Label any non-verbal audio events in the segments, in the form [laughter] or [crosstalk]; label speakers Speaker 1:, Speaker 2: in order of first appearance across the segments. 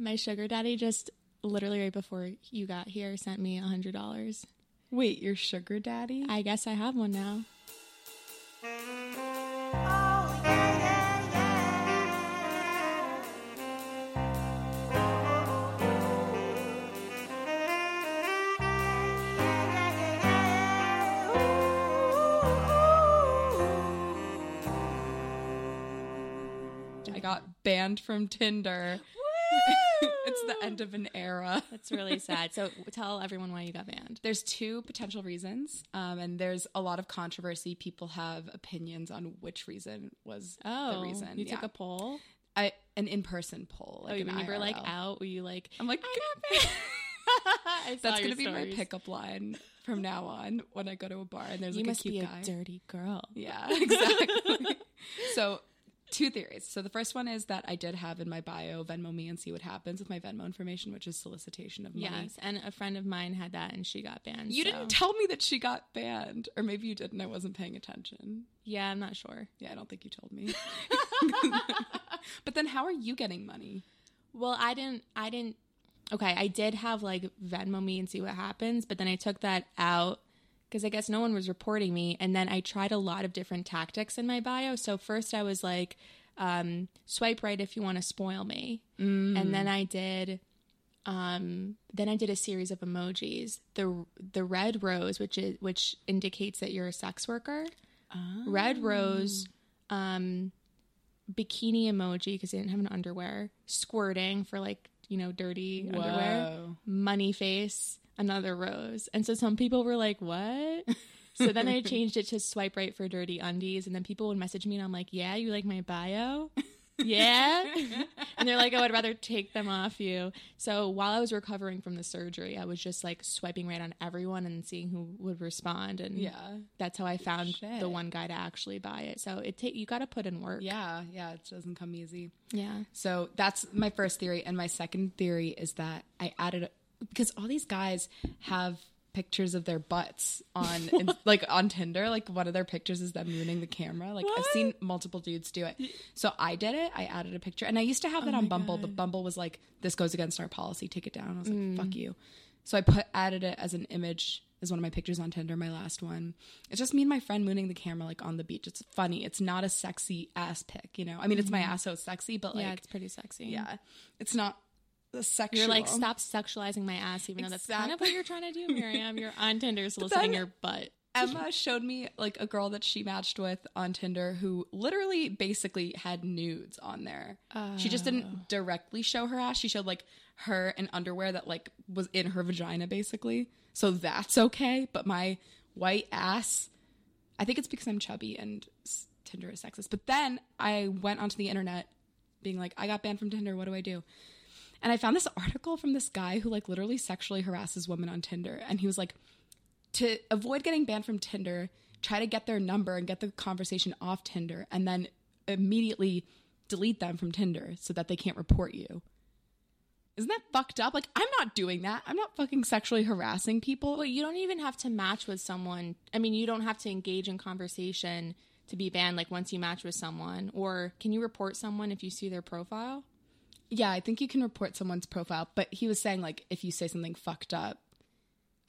Speaker 1: My sugar daddy just literally right before you got here sent me a hundred dollars.
Speaker 2: Wait, your sugar daddy?
Speaker 1: I guess I have one now.
Speaker 2: I got banned from Tinder. It's the end of an era. [laughs]
Speaker 1: That's really sad. So tell everyone why you got banned.
Speaker 2: There's two potential reasons, um, and there's a lot of controversy. People have opinions on which reason was
Speaker 1: Oh,
Speaker 2: the reason.
Speaker 1: you
Speaker 2: Yeah.
Speaker 1: took a poll.
Speaker 2: I, an in-person poll.
Speaker 1: Oh,
Speaker 2: Like
Speaker 1: when
Speaker 2: an
Speaker 1: you were like out, were you like?
Speaker 2: I'm like,
Speaker 1: I got banned. [laughs] I saw
Speaker 2: that's gonna be my pickup line from now on when I go to a bar and there's
Speaker 1: You
Speaker 2: like
Speaker 1: must
Speaker 2: a cute
Speaker 1: be
Speaker 2: guy.
Speaker 1: a dirty girl.
Speaker 2: Yeah, [laughs] exactly. so, two theories. So, the first one is that I did have in my bio Venmo me and see what happens with my Venmo information, which is solicitation of money.
Speaker 1: Yes, and a friend of mine had that, and she got banned.
Speaker 2: You
Speaker 1: so-
Speaker 2: didn't tell me that she got banned, or maybe you did and I wasn't paying attention.
Speaker 1: yeah, I'm not sure.
Speaker 2: Yeah, I don't think you told me. [laughs] [laughs] but then, how are you getting money?
Speaker 1: Well, I didn't. I didn't. Okay, I did have like Venmo me and see what happens, but then I took that out because I guess no one was reporting me. And then I tried a lot of different tactics in my bio. So first I was like, um, swipe right if you want to spoil me, and then I did. Um, then I did a series of emojis. The the red rose, which is which indicates that you're a sex worker. Red rose, um, bikini emoji because they didn't have an underwear. Squirting for like you know dirty underwear. Money face, another rose. And so some people were like, "What?" So then I [laughs] changed it to swipe right for dirty undies, and then people would message me, and I'm like, "Yeah, you like my bio." yeah. and they're like, oh, I would rather take them off you. So while I was recovering from the surgery, I was just like swiping right on everyone and seeing who would respond. And
Speaker 2: Yeah.
Speaker 1: that's how I found
Speaker 2: Shit.
Speaker 1: the one guy to actually buy it. So it ta- you got to put in work.
Speaker 2: Yeah, yeah, it doesn't come easy.
Speaker 1: Yeah.
Speaker 2: So that's my first theory. And my second theory is that I added, because all these guys have pictures of their butts on, [laughs] in, like on Tinder. Like one of their pictures is them mooning the camera. Like I've seen multiple dudes do it. So I did it. I added a picture. And I used to have oh that on Bumble, but Bumble was like, this goes against our policy. Take it down. I was like, mm. fuck you. So I put added it as an image as one of my pictures on Tinder, my last one. It's just me and my friend mooning the camera like on the beach. It's funny. It's not a sexy ass pic, you know. I mean, it's my mm. ass, so it's sexy, but like,
Speaker 1: yeah, it's pretty sexy.
Speaker 2: yeah, it's not the sexual.
Speaker 1: You're like, stop sexualizing my ass, even though that's kind of what you're trying to do, [laughs] Miriam. You're on Tinder soliciting your butt.
Speaker 2: Emma showed me like a girl that she matched with on Tinder who literally basically had nudes on there. She just
Speaker 1: Oh.
Speaker 2: didn't directly show her ass. She showed like her in underwear that like was in her vagina basically. So that's okay, but my white ass I think it's because I'm chubby and s- Tinder is sexist. But then I went onto the internet being like I got banned from Tinder, what do I do? And I found this article from this guy who like literally sexually harasses women on Tinder and he was like to avoid getting banned from Tinder, try to get their number and get the conversation off Tinder and then immediately delete them from Tinder so that they can't report you. Isn't that fucked up? Like, I'm not doing that. I'm not fucking sexually harassing people.
Speaker 1: Well, you don't even have to match with someone. I mean, you don't have to engage in conversation to be banned. Like once you match with someone, or can you report someone if you see their profile?
Speaker 2: Yeah, I think you can report someone's profile, but he was saying, like, if you say something fucked up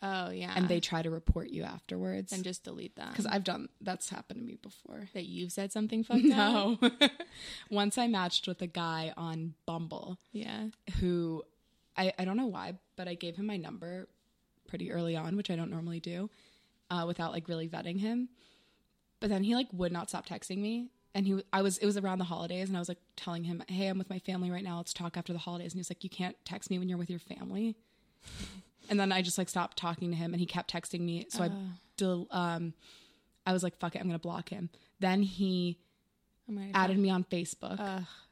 Speaker 1: Oh yeah,
Speaker 2: and they try to report you afterwards.
Speaker 1: and just delete them
Speaker 2: Because I've done, that's happened to me before.
Speaker 1: that you've said something fucked up.
Speaker 2: No. [laughs] [laughs] Once I matched with a guy on Bumble
Speaker 1: Yeah.
Speaker 2: who I, I don't know why, but I gave him my number pretty early on, which I don't normally do, uh, without like really vetting him. But then he like would not stop texting me. And he, I was, it was around the holidays, and I was like telling him, "Hey, I'm with my family right now. Let's talk after the holidays." And he was like, "You can't text me when you're with your family." and then I just like stopped talking to him, and he kept texting me. So I, del- um, I was like, "Fuck it, I'm gonna block him." Then he
Speaker 1: gonna
Speaker 2: added me on Facebook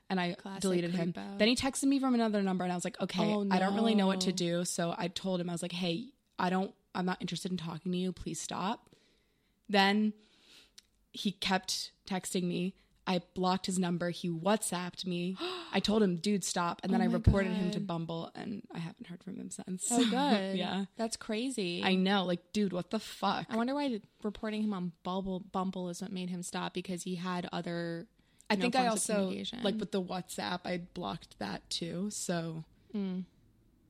Speaker 2: and I deleted him. Then he texted me from another number and I was like, okay,
Speaker 1: Oh,
Speaker 2: I don't really know what to do. So I told him, I was like, hey, I don't, I'm not interested in talking to you. Please stop. Then he kept texting me. I blocked his number. He WhatsApped me. [gasps] I told him, dude, stop. And then
Speaker 1: Oh
Speaker 2: I reported him to Bumble and I haven't heard from him since.
Speaker 1: Oh, [laughs] good.
Speaker 2: yeah.
Speaker 1: That's crazy.
Speaker 2: I know. Like, dude, what the fuck?
Speaker 1: I wonder why reporting him on Bumble Bumble is what made him stop because he had other.
Speaker 2: I
Speaker 1: know,
Speaker 2: think I also, like with the WhatsApp, I blocked that too. So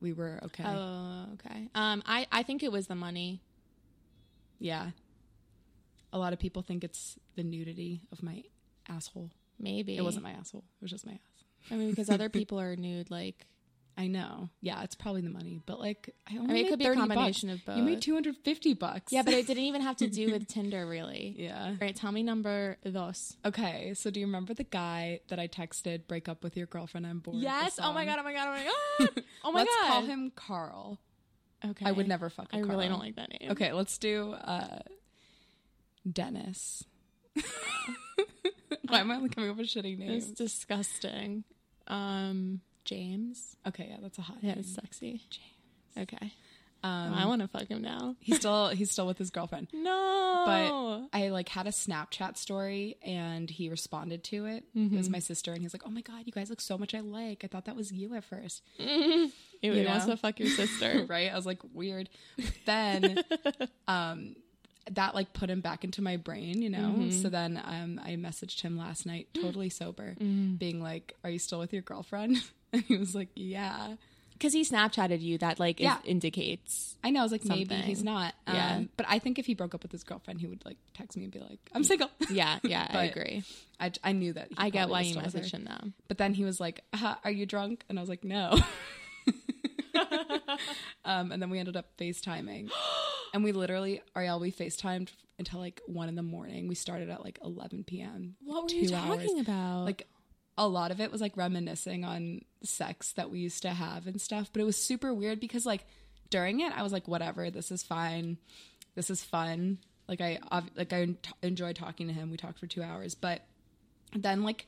Speaker 2: we were okay.
Speaker 1: Oh, okay. Um, I I think it was the money.
Speaker 2: Yeah. A lot of people think it's the nudity of my asshole.
Speaker 1: Maybe
Speaker 2: It wasn't my asshole. It was just my ass.
Speaker 1: I mean, because other people are nude. Like, [laughs]
Speaker 2: I know. Yeah, it's probably the money, but like I, only
Speaker 1: I mean, it
Speaker 2: made
Speaker 1: could be a
Speaker 2: 30
Speaker 1: combination
Speaker 2: bucks.
Speaker 1: of both.
Speaker 2: You made 250 bucks.
Speaker 1: yeah, but it [laughs] didn't even have to do with Tinder, really.
Speaker 2: yeah.
Speaker 1: All right, tell me number dos.
Speaker 2: Okay, so do you remember the guy that I texted break up with your girlfriend I'm bored?
Speaker 1: Yes. Oh my god. Oh my god. Oh my [laughs] god. Oh my
Speaker 2: Let's
Speaker 1: god.
Speaker 2: call him Carl.
Speaker 1: Okay.
Speaker 2: I would never fuck
Speaker 1: I really
Speaker 2: Carl.
Speaker 1: don't like that name.
Speaker 2: Okay, let's do uh Dennis. [laughs] Why am I coming up with shitty names?
Speaker 1: It's disgusting. Um, James.
Speaker 2: Okay, yeah, that's a hot
Speaker 1: Yeah,
Speaker 2: name.
Speaker 1: it's sexy.
Speaker 2: James.
Speaker 1: Okay.
Speaker 2: Um,
Speaker 1: I want to fuck him now.
Speaker 2: he's still he's still with his girlfriend.
Speaker 1: No.
Speaker 2: But I like had a Snapchat story and he responded to it. It was my sister and he's like, "Oh my god, you guys look so much alike. I thought that was you at first.
Speaker 1: Ew, [laughs] he
Speaker 2: you
Speaker 1: wants
Speaker 2: know?
Speaker 1: to fuck your sister. [laughs]
Speaker 2: right? I was like, weird. But then um that like put him back into my brain, you know? So then um I messaged him last night, totally sober, being like, Are you still with your girlfriend? [laughs] And he was like, Yeah.
Speaker 1: Because he Snapchatted you, that like
Speaker 2: Yeah.
Speaker 1: is, indicates.
Speaker 2: I know. I was like, maybe he's not. Um,
Speaker 1: Yeah.
Speaker 2: But I think if he broke up with his girlfriend, he would like text me and be like, I'm single. [laughs]
Speaker 1: Yeah, yeah, I agree.
Speaker 2: I, I knew that. He
Speaker 1: I get why you
Speaker 2: still her.
Speaker 1: messaged him though.
Speaker 2: But then he was like, uh, "Are you drunk?" And I was like, "No." [laughs] [laughs] um, and then we ended up FaceTiming, [gasps] and we literally, Ariel, we FaceTimed until like one in the morning. We started at like 11 p.m.
Speaker 1: What were you talking
Speaker 2: hours.
Speaker 1: about?
Speaker 2: Like a lot of it was like reminiscing on sex that we used to have and stuff. But it was super weird because like during it, I was like, "Whatever, this is fine, this is fun." Like I like I enjoyed talking to him. We talked for two hours, but then like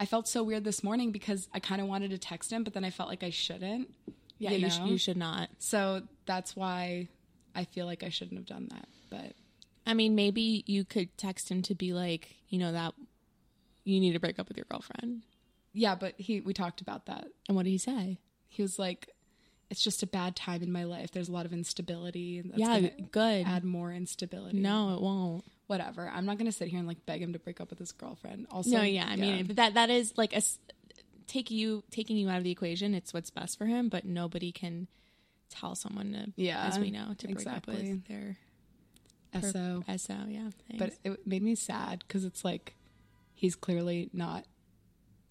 Speaker 2: I felt so weird this morning because I kind of wanted to text him, but then I felt like I shouldn't.
Speaker 1: Yeah,
Speaker 2: you
Speaker 1: you, sh- you should not.
Speaker 2: So that's why I feel like I shouldn't have done that. But
Speaker 1: I mean, maybe you could text him to be like, you know, that you need to break up with your girlfriend.
Speaker 2: yeah, but he we talked about that.
Speaker 1: And what did he say?
Speaker 2: He was like, "It's just a bad time in my life. There's a lot of instability, and that's
Speaker 1: yeah, good.
Speaker 2: add more instability."
Speaker 1: no, it won't.
Speaker 2: whatever. I'm not gonna sit here and like beg him to break up with his girlfriend. Also,
Speaker 1: no, yeah, I mean but that that is like a take you taking you out of the equation. It's what's best for him, but nobody can tell someone to,
Speaker 2: Yeah,
Speaker 1: as we know, to break up
Speaker 2: exactly.
Speaker 1: with their
Speaker 2: so.
Speaker 1: SO. Yeah,
Speaker 2: But it made me sad because it's like he's clearly not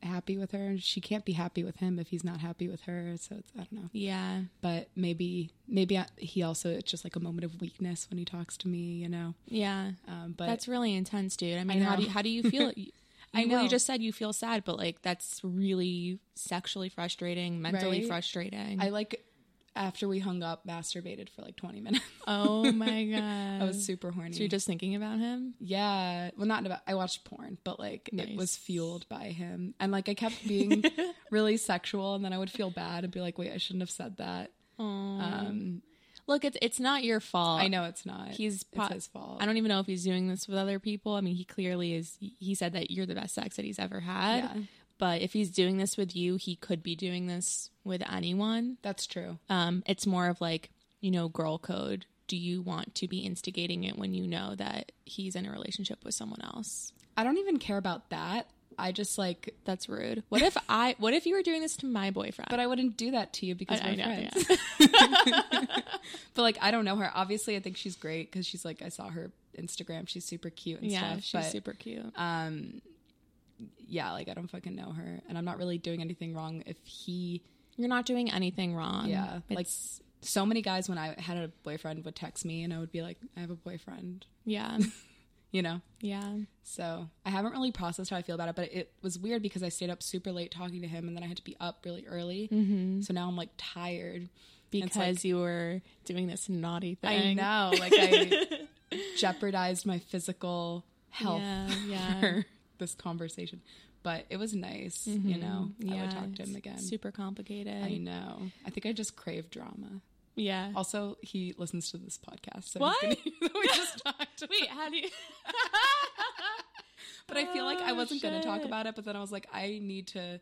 Speaker 2: happy with her, and she can't be happy with him if he's not happy with her. So it's I don't know.
Speaker 1: yeah,
Speaker 2: But maybe maybe I, he also it's just like a moment of weakness when he talks to me, you know.
Speaker 1: yeah.
Speaker 2: Um, but
Speaker 1: that's really intense, dude. I mean, how do you, how do you [laughs] feel?
Speaker 2: I
Speaker 1: well,
Speaker 2: know.
Speaker 1: you just said you feel sad, but like that's really sexually frustrating, mentally
Speaker 2: Right?
Speaker 1: frustrating.
Speaker 2: I like after we hung up, masturbated for like 20 [laughs] minutes.
Speaker 1: oh my god,
Speaker 2: I was super horny.
Speaker 1: So you're just thinking about him?
Speaker 2: Yeah, well, not about. I watched porn, but like it was fueled by him, and like I kept being [laughs] really sexual, and then I would feel bad and be like, "Wait, I shouldn't have said that." Um,
Speaker 1: Look, it's it's not your fault.
Speaker 2: I know it's not.
Speaker 1: He's
Speaker 2: it's his fault.
Speaker 1: I don't even know if he's doing this with other people. I mean, he clearly is. He said that you're the best sex that he's ever had.
Speaker 2: Yeah.
Speaker 1: But if he's doing this with you, he could be doing this with anyone.
Speaker 2: That's true.
Speaker 1: Um, it's more of like you know, girl code. Do you want to be instigating it when you know that he's in a relationship with someone else?
Speaker 2: I don't even care about that. I just like,
Speaker 1: That's rude. What if I? What if you were doing this to my boyfriend?
Speaker 2: but I wouldn't do that to you because
Speaker 1: I-
Speaker 2: we're
Speaker 1: I know,
Speaker 2: friends. [laughs] but like, I don't know her. Obviously, I think she's great because she's like, I saw her Instagram. She's super cute and
Speaker 1: yeah,
Speaker 2: stuff.
Speaker 1: she's
Speaker 2: but,
Speaker 1: super cute.
Speaker 2: um, yeah, like I don't fucking know her, and I'm not really doing anything wrong if he
Speaker 1: You're not doing anything wrong.
Speaker 2: Yeah, like so many guys when I had a boyfriend would text me and I would be like, I have a boyfriend,
Speaker 1: yeah, [laughs]
Speaker 2: you know?
Speaker 1: yeah.
Speaker 2: So I haven't really processed how I feel about it, but it was weird because I stayed up super late talking to him and then I had to be up really early. Mm-hmm. So now I'm like tired.
Speaker 1: Because
Speaker 2: like,
Speaker 1: you were doing this naughty thing.
Speaker 2: I know, like I [laughs] jeopardized my physical health
Speaker 1: Yeah, yeah. [laughs]
Speaker 2: for this conversation. But it was nice, you know? I
Speaker 1: Yeah,
Speaker 2: would talk to him again.
Speaker 1: Super complicated.
Speaker 2: I know. I think I just crave drama.
Speaker 1: Yeah.
Speaker 2: Also, he listens to this podcast. So
Speaker 1: What?
Speaker 2: gonna [laughs] we just [laughs] talked. about-
Speaker 1: Wait, how do you? [laughs]
Speaker 2: But I feel like I
Speaker 1: Oh,
Speaker 2: wasn't going to talk about it. But then I was like, I need to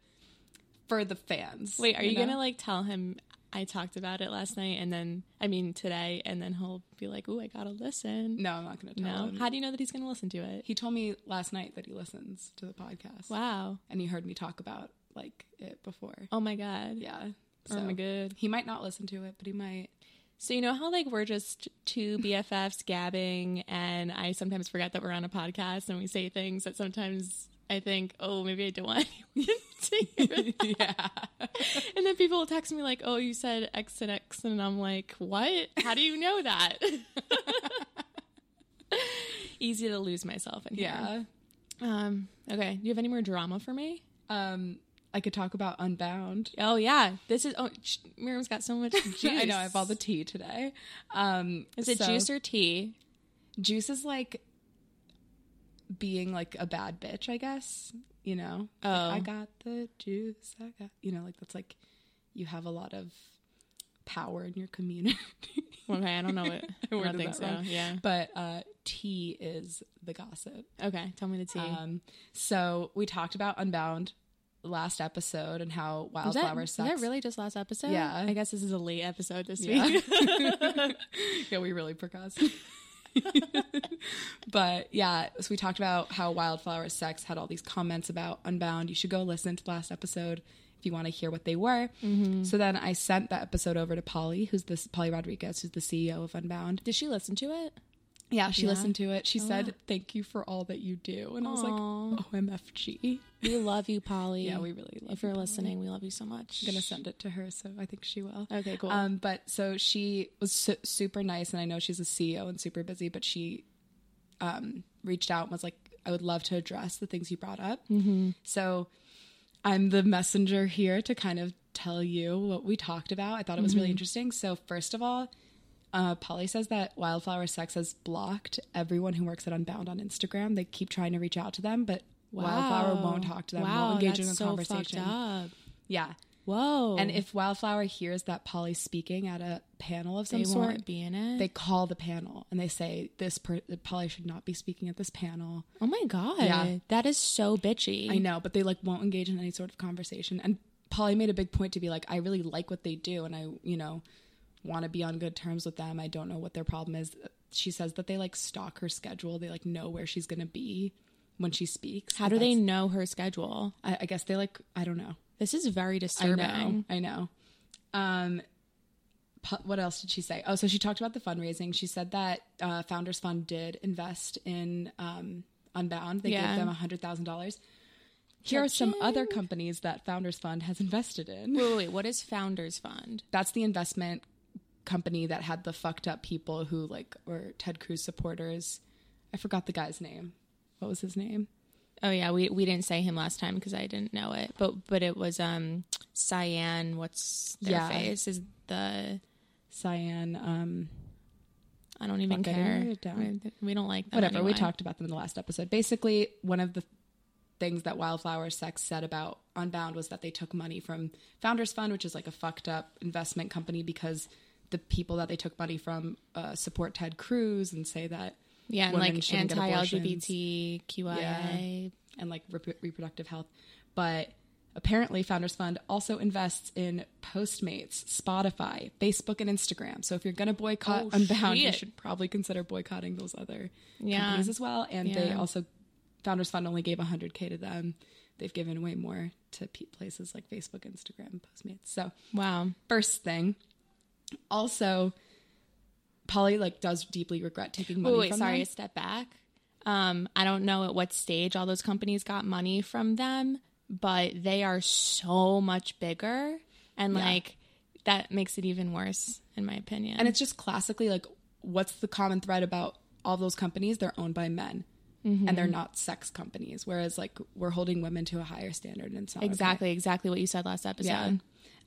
Speaker 2: for the fans.
Speaker 1: Wait, are you,
Speaker 2: know?
Speaker 1: gonna like tell him I talked about it last night, and then I mean today, and then he'll be like, "Ooh, I gotta listen."
Speaker 2: No, I'm not going to tell
Speaker 1: No.
Speaker 2: him.
Speaker 1: How do you know that he's gonna listen to it?
Speaker 2: he told me last night that he listens to the podcast.
Speaker 1: Wow.
Speaker 2: And he heard me talk about like it before.
Speaker 1: Oh my god.
Speaker 2: Yeah. So
Speaker 1: oh my god.
Speaker 2: he might not listen to it, but he might.
Speaker 1: So you know how like we're just two BFFs gabbing, and I sometimes forget that we're on a podcast and we say things that sometimes I think, oh, maybe I don't want [laughs] anyone to hear. [laughs]
Speaker 2: yeah.
Speaker 1: And then people will text me like, "Oh, you said X and X," and I'm like, "What? How do you know that?" [laughs] Easy to lose myself in here.
Speaker 2: Yeah.
Speaker 1: Um. Okay. Do you have any more drama for me?
Speaker 2: Um, I could talk about Unbound.
Speaker 1: Oh yeah. This is. Oh, sh- Miriam's got so much juice. [laughs]
Speaker 2: I know I have all the tea today. Um,
Speaker 1: Is it
Speaker 2: so-
Speaker 1: juice or tea?
Speaker 2: Juice is like being like a bad bitch, I guess. You know,
Speaker 1: Oh.
Speaker 2: Like, I got the juice. I got you know, like that's like you have a lot of power in your community. [laughs]
Speaker 1: Okay, I don't know it. [laughs] I,
Speaker 2: I
Speaker 1: don't think so.
Speaker 2: wrong.
Speaker 1: Yeah.
Speaker 2: but uh, tea is the gossip.
Speaker 1: Okay. Tell me the tea.
Speaker 2: Um, so we talked about Unbound last episode and how
Speaker 1: was, that,
Speaker 2: Wildflower
Speaker 1: was
Speaker 2: sucks.
Speaker 1: that really just last episode?
Speaker 2: Yeah.
Speaker 1: I guess this is a late episode this
Speaker 2: Yeah.
Speaker 1: week. [laughs] [laughs]
Speaker 2: yeah, we really progressed. [laughs] but yeah, so we talked about how Wildflower Sex had all these comments about Unbound. You should go listen to the last episode if you want to hear what they were.
Speaker 1: Mm-hmm.
Speaker 2: So then I sent that episode over to Polly, who's this Polly Rodriguez, who's the CEO of Unbound.
Speaker 1: Did she listen to it?
Speaker 2: Yeah, she
Speaker 1: Yeah.
Speaker 2: listened to it. She
Speaker 1: Oh,
Speaker 2: said,
Speaker 1: wow.
Speaker 2: "Thank you for all that you do," and I was like, "OMFG."
Speaker 1: We love you, Polly.
Speaker 2: Yeah, we really love
Speaker 1: If you're
Speaker 2: Polly.
Speaker 1: listening, we love you so much.
Speaker 2: I'm gonna send it to her, so I think she will.
Speaker 1: Okay, cool.
Speaker 2: Um, but so she was su- super nice, and I know she's a CEO and super busy, but she um, reached out and was like, "I would love to address the things you brought up." Mm-hmm. So I'm the messenger here to kind of tell you what we talked about. I thought it was really interesting. So first of all, uh, Polly says that Wildflower Sex has blocked everyone who works at Unbound on Instagram. They keep trying to reach out to them, but Wildflower won't talk to them,
Speaker 1: Wow,
Speaker 2: won't engage
Speaker 1: that's
Speaker 2: in a
Speaker 1: so
Speaker 2: conversation.
Speaker 1: Fucked up.
Speaker 2: Yeah.
Speaker 1: Whoa.
Speaker 2: And if Wildflower hears that Polly's speaking at a panel of some
Speaker 1: they
Speaker 2: sort,
Speaker 1: won't be in it,
Speaker 2: they call the panel and they say this per- Polly should not be speaking at this panel.
Speaker 1: oh my god,
Speaker 2: Yeah.
Speaker 1: that is so bitchy.
Speaker 2: I know, but they like won't engage in any sort of conversation. And Polly made a big point to be like, I really like what they do, and I, you know, want to be on good terms with them. I don't know what their problem is. She says that they like stalk her schedule. They like know where she's gonna be when she speaks.
Speaker 1: How do they know her schedule?
Speaker 2: I, I guess they like. I don't know.
Speaker 1: This is very
Speaker 2: I
Speaker 1: disturbing.
Speaker 2: know. I know. Um, pu- what else did she say? Oh, so she talked about the fundraising. She said that uh, Founders Fund did invest in um, Unbound. They
Speaker 1: Yeah.
Speaker 2: gave them hundred thousand dollars. Here are some other companies that Founders Fund has [laughs] invested in.
Speaker 1: Wait, wait, wait, what is Founders Fund?
Speaker 2: That's the investment company that had the fucked up people who like were Ted Cruz supporters. I forgot the guy's name. What was his name?
Speaker 1: Oh yeah, we we didn't say him last time because I didn't know it, but but it was um Cyan. What's their
Speaker 2: Yeah.
Speaker 1: face? Is the
Speaker 2: Cyan. Um,
Speaker 1: I don't even
Speaker 2: Fuck, I didn't
Speaker 1: care.
Speaker 2: write it down.
Speaker 1: We, don't like them.
Speaker 2: whatever we talked about them in the last episode basically one of the things that wildflower sex said about unbound was that they took money from founders fund which is like a fucked up investment company because the people that they took money from uh, support ted cruz and say that
Speaker 1: Yeah, and like
Speaker 2: shouldn't get abortions.
Speaker 1: anti-LGBTQIA.
Speaker 2: Yeah. and like rep- reproductive health but apparently founders fund also invests in postmates spotify facebook and instagram so if you're going to boycott
Speaker 1: Oh,
Speaker 2: unbound you should probably consider boycotting those other
Speaker 1: Yeah.
Speaker 2: companies as well and they also founders fund only gave 100k to them they've given way more to places like facebook instagram postmates so
Speaker 1: Wow.
Speaker 2: first thing also polly like does deeply regret taking money
Speaker 1: Wait, wait,
Speaker 2: from
Speaker 1: sorry,
Speaker 2: them.
Speaker 1: a step back. Um, I don't know at what stage all those companies got money from them, but they are so much bigger, and
Speaker 2: Yeah.
Speaker 1: like that makes it even worse, in my opinion.
Speaker 2: And it's just classically like, what's the common thread about all those companies? They're owned by men.
Speaker 1: Mm-hmm.
Speaker 2: And they're not sex companies, whereas like we're holding women to a higher standard, and it's not okay.
Speaker 1: exactly, exactly what you said last episode.
Speaker 2: Yeah.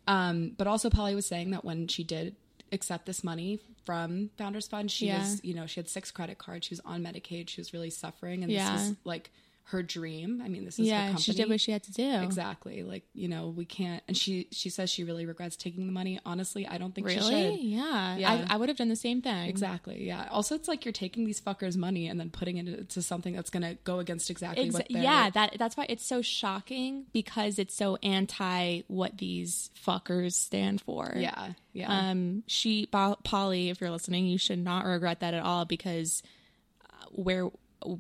Speaker 2: Um, but also, Polly was saying that when she did accept this money from Founders Fund, she
Speaker 1: Yeah.
Speaker 2: was, you know, she had six credit cards. She was on Medicaid. She was really suffering, and
Speaker 1: Yeah.
Speaker 2: this was like her dream. I mean, this is
Speaker 1: Yeah,
Speaker 2: company.
Speaker 1: she did what she had to do.
Speaker 2: exactly. Like you know, we can't. And she she says she really regrets taking the money. Honestly, I don't think she should.
Speaker 1: Really? Yeah.
Speaker 2: Yeah.
Speaker 1: I, I would have done the same thing.
Speaker 2: Exactly. Yeah. Also, it's like you're taking these fuckers' money and then putting it into something that's going to go against exactly
Speaker 1: Exa-
Speaker 2: what they're.
Speaker 1: yeah, that that's why it's so shocking because it's so anti what these fuckers stand for.
Speaker 2: Yeah. Yeah.
Speaker 1: Um, she, Polly, if you're listening, you should not regret that at all because uh, where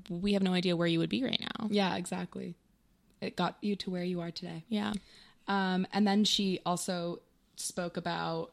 Speaker 1: we have no idea where you would be right now.
Speaker 2: yeah. Exactly. It got you to where you are today.
Speaker 1: Yeah.
Speaker 2: Um, and then she also spoke about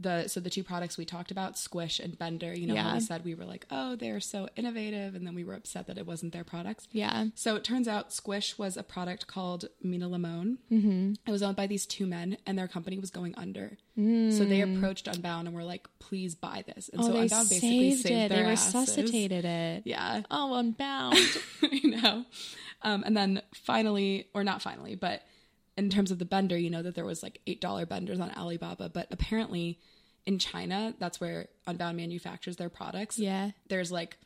Speaker 2: the so the two products we talked about, Squish and Bender. You know, how
Speaker 1: Yeah.
Speaker 2: we said we were like, oh, they're so innovative, and then we were upset that it wasn't their products.
Speaker 1: Yeah.
Speaker 2: So it turns out Squish was a product called Minna Limon. Mm-hmm. It was owned by these two men, and their company was going under. So they approached Unbound and were like, "Please buy this." And
Speaker 1: Mm. Oh,
Speaker 2: so
Speaker 1: they
Speaker 2: Unbound basically
Speaker 1: saved
Speaker 2: saved
Speaker 1: it. They
Speaker 2: asses.
Speaker 1: resuscitated it.
Speaker 2: Yeah,
Speaker 1: Oh, unbound. [laughs]
Speaker 2: you know. Um, and then finally, or not finally, but in terms of the bender, you know that there was like eight dollar benders on Alibaba, but apparently in China, that's where Unbound manufactures their products.
Speaker 1: yeah.
Speaker 2: There's like,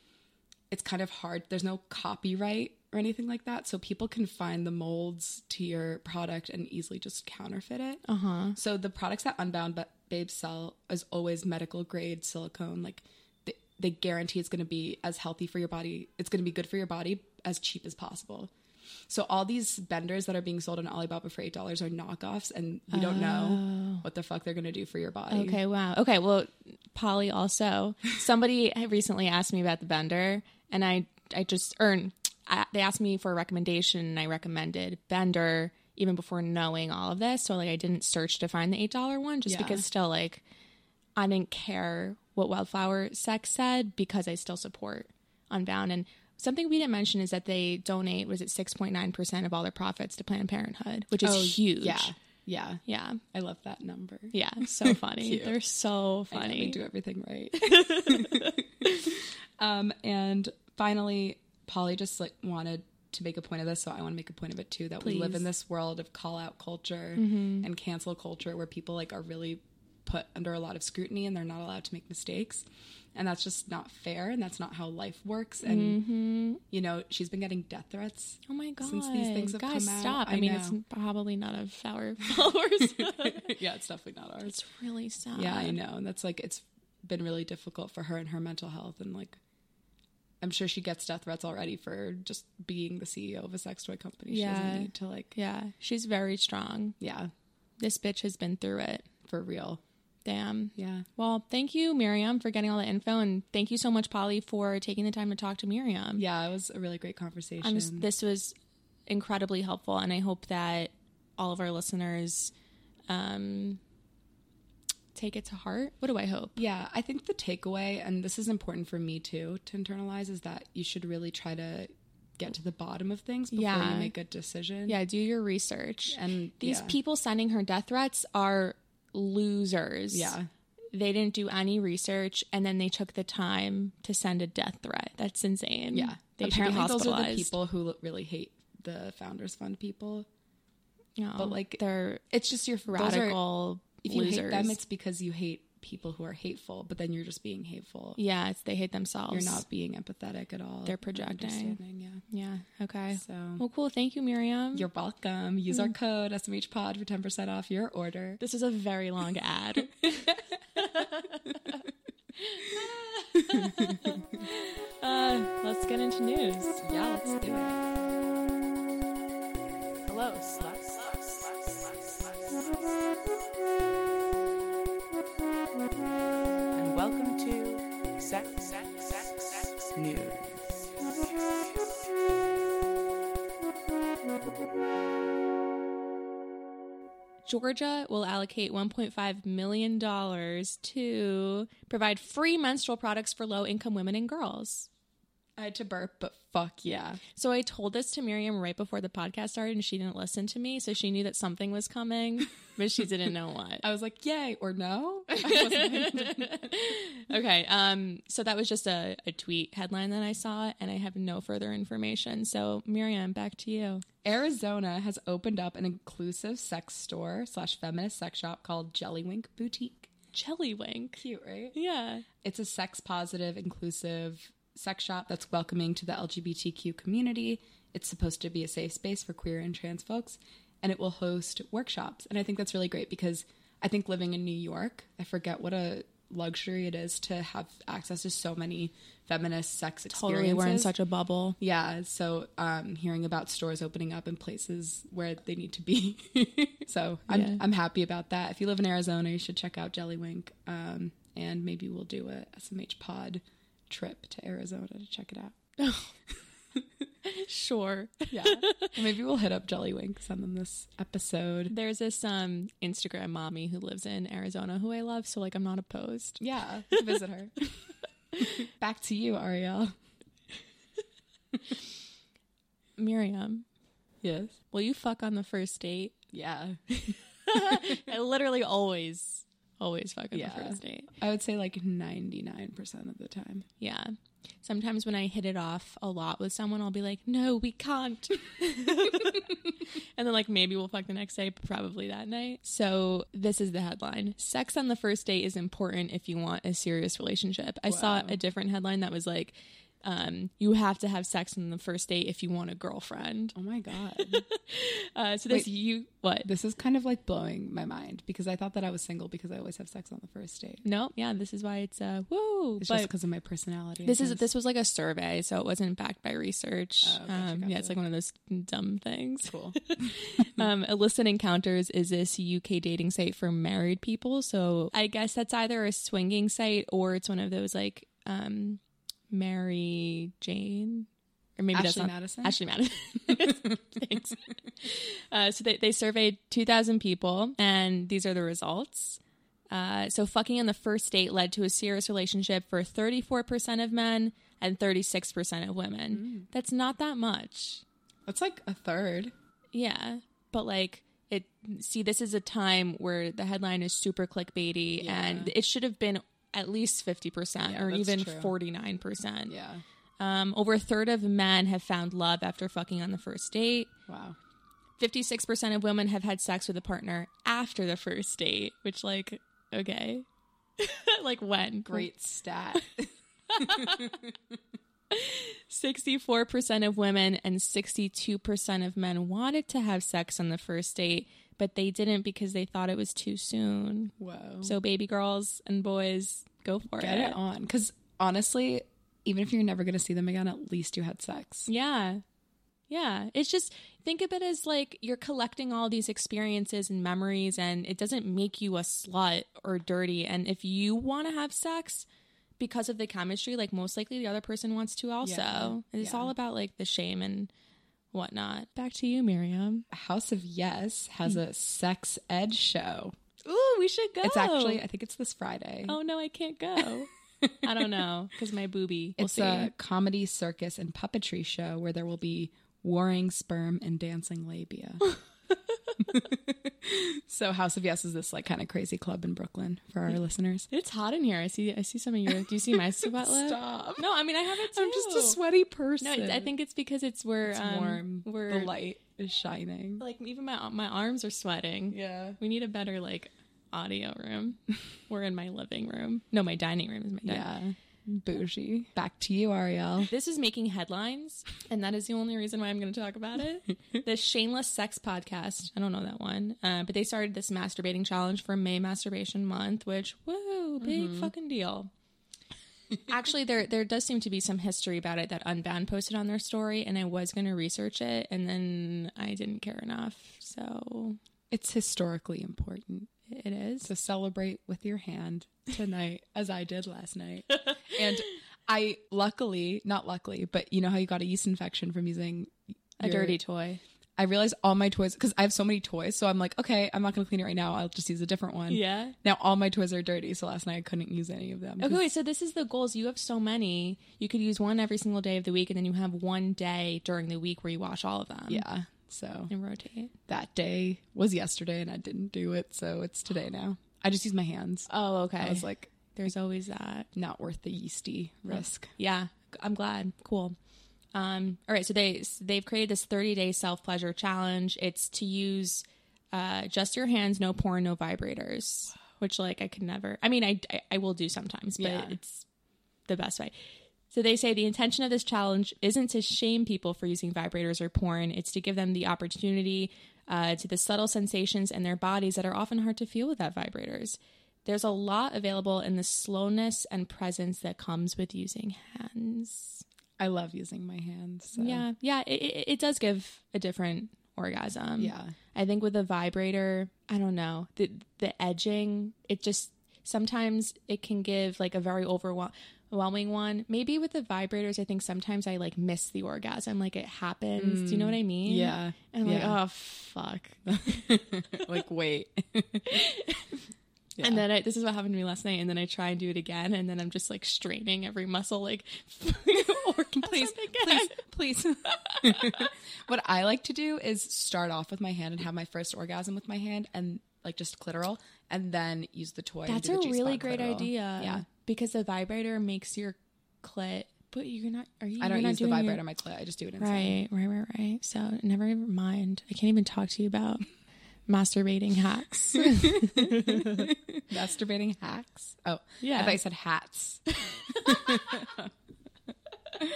Speaker 2: it's kind of hard. There's no copyright or anything like that, so people can find the molds to your product and easily just counterfeit it.
Speaker 1: Uh huh.
Speaker 2: So the products that Unbound ba- Babes sell is always medical grade silicone. Like they, they guarantee it's going to be as healthy for your body. It's going to be good for your body as cheap as possible. So all these benders that are being sold on Alibaba for eight dollars are knockoffs, and we don't know oh. what the fuck they're going to do for your body.
Speaker 1: Okay, wow. Okay, well, Polly also. Somebody recently asked me about the Bender, and I, I just earned. I, they asked me for a recommendation, and I recommended Bender even before knowing all of this. So like, I didn't search to find the eight dollar one, just
Speaker 2: Yeah.
Speaker 1: because still like, I didn't care what Wildflower Sex said because I still support Unbound. And something we didn't mention is that they donate was it six point nine percent of all their profits to Planned Parenthood, which is
Speaker 2: Oh,
Speaker 1: huge.
Speaker 2: Yeah, yeah.
Speaker 1: yeah,
Speaker 2: I love that number.
Speaker 1: yeah. [laughs] So funny. They're so funny.
Speaker 2: they do everything right. [laughs] [laughs] um, and finally, Polly just like wanted to make a point of this, so I want to make a point of it too. That we live in this world of call out culture
Speaker 1: Mm-hmm.
Speaker 2: and cancel culture, where people like are really put under a lot of scrutiny and they're not allowed to make mistakes. And that's just not fair, and that's not how life works. And
Speaker 1: Mm-hmm.
Speaker 2: you know, she's been getting death threats.
Speaker 1: Oh my god!
Speaker 2: Since these things have
Speaker 1: Guys,
Speaker 2: come out!
Speaker 1: I,
Speaker 2: I
Speaker 1: mean, it's probably none of our [laughs] followers. [laughs]
Speaker 2: yeah, it's definitely not ours.
Speaker 1: it's really sad.
Speaker 2: Yeah, I know. And that's like it's been really difficult for her and her mental health and like I'm sure she gets death threats already for just being the CEO of a sex toy company. She
Speaker 1: Yeah.
Speaker 2: doesn't need to like
Speaker 1: Yeah, she's very strong.
Speaker 2: yeah,
Speaker 1: This bitch has been through it.
Speaker 2: for real.
Speaker 1: Damn.
Speaker 2: Yeah.
Speaker 1: Well, thank you, Miriam, for getting all the info, and thank you so much, Polly, for taking the time to talk to Miriam.
Speaker 2: Yeah, it was a really great conversation.
Speaker 1: I'm just, this was incredibly helpful, and I hope that all of our listeners um, take it to heart. What do I hope?
Speaker 2: yeah, I think the takeaway and this is important for me too to internalize is that you should really try to get to the bottom of things before
Speaker 1: Yeah.
Speaker 2: you make a decision.
Speaker 1: Yeah, do your research.
Speaker 2: And
Speaker 1: These
Speaker 2: yeah.
Speaker 1: people sending her death threats are losers.
Speaker 2: Yeah.
Speaker 1: They didn't do any research and then they took the time to send a death threat. That's insane.
Speaker 2: Yeah.
Speaker 1: They
Speaker 2: Apparently those are the people who really hate the Founders Fund people.
Speaker 1: No,
Speaker 2: but, like,
Speaker 1: they're
Speaker 2: It's just your those are-
Speaker 1: radical
Speaker 2: if you
Speaker 1: losers.
Speaker 2: hate them, it's because you hate people who are hateful, but then you're just being hateful.
Speaker 1: yeah, it's they hate themselves.
Speaker 2: You're not being empathetic at all.
Speaker 1: They're projecting.
Speaker 2: Yeah.
Speaker 1: Yeah. Okay.
Speaker 2: So
Speaker 1: Well, cool. Thank you, Miriam.
Speaker 2: you're welcome. Use our code SMH Pod for ten percent off your order.
Speaker 1: this is a very long ad. [laughs] [laughs] uh, let's get into news.
Speaker 2: Yeah, let's do it.
Speaker 1: Hello.
Speaker 3: Sex, Sex, Sex, Sex News.
Speaker 1: Georgia will allocate $1.5 million to provide free menstrual products for low income women and girls.
Speaker 2: I had to burp, but fuck yeah.
Speaker 1: So I told this to Miriam right before the podcast started, and she didn't listen to me. So she knew that something was coming, but she didn't know [laughs] what.
Speaker 2: I was like, yay or no. [laughs]
Speaker 1: Okay. Um. So that was just a, a tweet headline that I saw, and I have no further information. So Miriam, back to you.
Speaker 2: Arizona has opened up an inclusive sex store slash feminist sex shop called Jellywink Boutique.
Speaker 1: Jellywink.
Speaker 2: Cute, right?
Speaker 1: Yeah.
Speaker 2: It's a sex positive, inclusive sex shop that's welcoming to the LGBTQ community. It's supposed to be a safe space for queer and trans folks, and it will host workshops. And I think that's really great because I think living in New York, I forget what a luxury it is to have access to so many feminist sex experiences.
Speaker 1: Totally. We're in such a bubble.
Speaker 2: Yeah, so um, hearing about stores opening up in places where they need to be. [laughs] so I'm
Speaker 1: Yeah.
Speaker 2: I'm happy about that. If you live in Arizona, you should check out Jellywink, um, and maybe we'll do a SMH pod trip to Arizona to check it out. [laughs]
Speaker 1: Sure.
Speaker 2: Yeah. [laughs] Maybe we'll hit up Jellywink, send them this episode.
Speaker 1: There's this um Instagram mommy who lives in Arizona who I love, so like I'm not opposed.
Speaker 2: Yeah, visit her. [laughs] Back to you, Ariel.
Speaker 1: Miriam,
Speaker 2: Yes.
Speaker 1: will you fuck on the first date?
Speaker 2: Yeah.
Speaker 1: I literally always, always fuck on the first date.
Speaker 2: I would say like 99% of the time.
Speaker 1: Yeah. Sometimes when I hit it off a lot with someone, I'll be like, no, we can't. [laughs] and then, like, maybe we'll fuck the next day, but probably that night. So, this is the headline Sex on the first date is important if you want a serious relationship. I saw a different headline that was like, um, you have to have sex on the first date if you want a girlfriend.
Speaker 2: Oh my God. [laughs]
Speaker 1: Uh, so, this,
Speaker 2: Wait.
Speaker 1: you, what?
Speaker 2: this is kind of like blowing my mind because I thought that I was single because I always have sex on the first date.
Speaker 1: No, yeah, this is why it's, uh, woo.
Speaker 2: It's
Speaker 1: but
Speaker 2: just because of my personality.
Speaker 1: This is this was like a survey, so it wasn't backed by research.
Speaker 2: Oh, gotcha,
Speaker 1: um, Yeah, it's like one of those dumb things.
Speaker 2: cool. [laughs]
Speaker 1: um, Illicit Encounters is this UK dating site for married people. So I guess that's either a swinging site or it's one of those like um, Mary Jane. Or maybe that's
Speaker 2: Ashley
Speaker 1: not
Speaker 2: Madison?
Speaker 1: Ashley Madison. [laughs] Thanks. Uh, so they, they surveyed 2,000 people, and these are the results. Uh, so fucking on the first date led to a serious relationship for 34% of men and 36% of women. That's not that much.
Speaker 2: That's like a third.
Speaker 1: Yeah, but like it. See, this is a time where the headline is super clickbaity,
Speaker 2: Yeah.
Speaker 1: and it should have been at least fifty percent
Speaker 2: Yeah,
Speaker 1: or even
Speaker 2: true.
Speaker 1: forty nine percent.
Speaker 2: Yeah.
Speaker 1: Um, over a third of men have found love after fucking on the first date.
Speaker 2: Wow.
Speaker 1: Fifty six percent of women have had sex with a partner after the first date, which like okay, [laughs] like when
Speaker 2: Great stat. [laughs]
Speaker 1: 64% of women and 62% of men wanted to have sex on the first date, but they didn't because they thought it was too soon.
Speaker 2: Whoa.
Speaker 1: So, baby girls and boys, go for
Speaker 2: get
Speaker 1: it.
Speaker 2: it on. Because honestly, even if you're never going to see them again, at least you had sex.
Speaker 1: Yeah. Yeah. It's just think of it as like you're collecting all these experiences and memories, and it doesn't make you a slut or dirty. And if you want to have sex, because of the chemistry, like most likely the other person wants to also.
Speaker 2: Yeah.
Speaker 1: It's
Speaker 2: Yeah.
Speaker 1: all about like the shame and whatnot. Back to you, Miriam.
Speaker 2: House of Yes has a sex ed show.
Speaker 1: Ooh, we should go.
Speaker 2: It's actually, I think it's this Friday.
Speaker 1: Oh no, I can't go. [laughs] I don't know because my booby. We'll
Speaker 2: it's
Speaker 1: see.
Speaker 2: a comedy, circus, and puppetry show where there will be warring sperm and dancing labia. [laughs] [laughs] so House of Yes is this like kind of crazy club in Brooklyn for our listeners.
Speaker 1: It's hot in here. I see. I see some of your. Do you see my [laughs] sweat?
Speaker 2: Stop.
Speaker 1: No, I mean I have it too.
Speaker 2: I'm just a sweaty person.
Speaker 1: No, I think it's because it's where
Speaker 2: it's
Speaker 1: um,
Speaker 2: warm.
Speaker 1: We're
Speaker 2: the light is shining.
Speaker 1: like even my my arms are sweating.
Speaker 2: Yeah.
Speaker 1: We need a better like audio room. [laughs] We're in my living room. No, my dining room is my dining.
Speaker 2: Yeah. Bougie. Back to you, Ariel.
Speaker 1: This is making headlines, and that is the only reason why I'm going to talk about it. [laughs] the Shameless Sex Podcast. I don't know that one, uh, but they started this masturbating challenge for May Masturbation Month, which whoa, big fucking deal. [laughs] Actually, there there does seem to be some history about it that Unbound posted on their story, and I was going to research it, and then I didn't care enough. So
Speaker 2: It's historically important
Speaker 1: it is.
Speaker 2: to celebrate with your hand tonight, as I did last night. [laughs] And I luckily, not luckily, but you know how you got a yeast infection from using
Speaker 1: A
Speaker 2: your-
Speaker 1: dirty toy.
Speaker 2: I realized all my toys because I have so many toys. So I'm like, okay, I'm not going to clean it right now. I'll just use a different one.
Speaker 1: Yeah.
Speaker 2: Now all my toys are dirty. So last night I couldn't use any of them.
Speaker 1: Okay, wait, so this is the goals. You have so many. You could use one every single day of the week, and then you have one day during the week where you wash all of them.
Speaker 2: Yeah. So
Speaker 1: And rotate.
Speaker 2: that day was yesterday and I didn't do it. So it's today now. I just use my hands.
Speaker 1: Oh, okay.
Speaker 2: I was like,
Speaker 1: There's always that.
Speaker 2: not worth the yeasty risk.
Speaker 1: Yeah, I'm glad. Cool. Um, all right, so they they've created this 30 day self pleasure challenge. It's to use uh, just your hands, no porn, no vibrators. Which like I could never. I mean, I I, I will do sometimes, but
Speaker 2: Yeah.
Speaker 1: it's the best way. So they say the intention of this challenge isn't to shame people for using vibrators or porn. It's to give them the opportunity uh, to the subtle sensations in their bodies that are often hard to feel without vibrators. There's a lot available in the slowness and presence that comes with using hands.
Speaker 2: I love using my hands. So.
Speaker 1: Yeah, yeah, it, it, it does give a different orgasm.
Speaker 2: Yeah.
Speaker 1: I think with a vibrator, I don't know the the edging. It just sometimes it can give like a very overwhelming one. Maybe with the vibrators, I think sometimes I like miss the orgasm. Like it happens. Do you know what I mean?
Speaker 2: Mm, Yeah.
Speaker 1: And I'm
Speaker 2: Yeah.
Speaker 1: like, oh fuck. [laughs]
Speaker 2: like wait. [laughs]
Speaker 1: And then I, this is what happened to me last night. And then I try and do it again, and then I'm just like straining every muscle, like [laughs] orgasm
Speaker 2: please,
Speaker 1: again.
Speaker 2: please, please. [laughs] what I like to do is start off with my hand and have my first orgasm with my hand and like just clitoral, and then use the toy.
Speaker 1: That's a really great
Speaker 2: clitoral.
Speaker 1: idea.
Speaker 2: Yeah,
Speaker 1: because the vibrator makes your clit, but you're not. Are you?
Speaker 2: I don't use the
Speaker 1: doing your-
Speaker 2: vibrator on my clit. I just do it inside.
Speaker 1: Right, right, right, right. So never mind. I can't even talk to you about masturbating hacks. [laughs] [laughs]
Speaker 2: Masturbating hacks. Oh,
Speaker 1: Yeah.
Speaker 2: I thought you said hats. [laughs]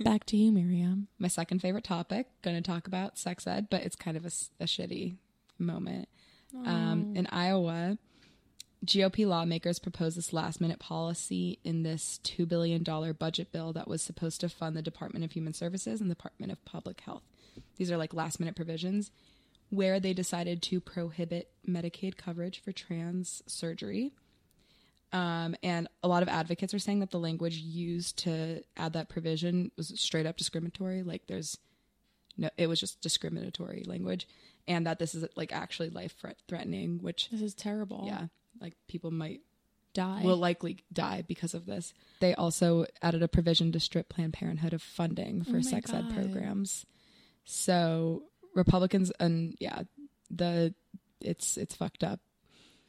Speaker 1: Back to you, Miriam.
Speaker 2: my second favorite topic. Going to talk about sex ed, but it's kind of a shitty moment. Um, in Iowa, GOP lawmakers proposed this last minute policy in this $2 billion budget bill that was supposed to fund the Department of Human Services and the Department of Public Health. These are like last minute provisions where they decided to prohibit Medicaid coverage for trans surgery. Um, and a lot of advocates are saying that the language used to add that provision was straight up discriminatory. Like there's no, it was just discriminatory language, and that this is like actually life threatening, which
Speaker 1: This is terrible.
Speaker 2: yeah, like people might
Speaker 1: Die.
Speaker 2: will likely die because of this. They also added a provision to strip Planned Parenthood of funding for
Speaker 1: Oh
Speaker 2: sex ed programs. So Republicans and yeah, the it's it's fucked up.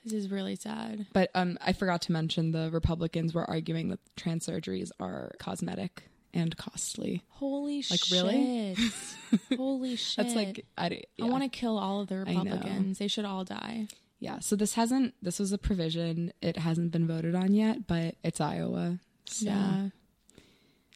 Speaker 1: this is really sad.
Speaker 2: But um, I forgot to mention the Republicans were arguing that trans surgeries are cosmetic and costly.
Speaker 1: Holy
Speaker 2: Like,
Speaker 1: shit.
Speaker 2: really? [laughs]
Speaker 1: Holy shit. [laughs]
Speaker 2: That's like I, yeah.
Speaker 1: want to kill all of the. Republicans. They should all die.
Speaker 2: yeah. So this hasn't this was a provision. It hasn't been voted on yet, but it's Iowa. So
Speaker 1: Yeah.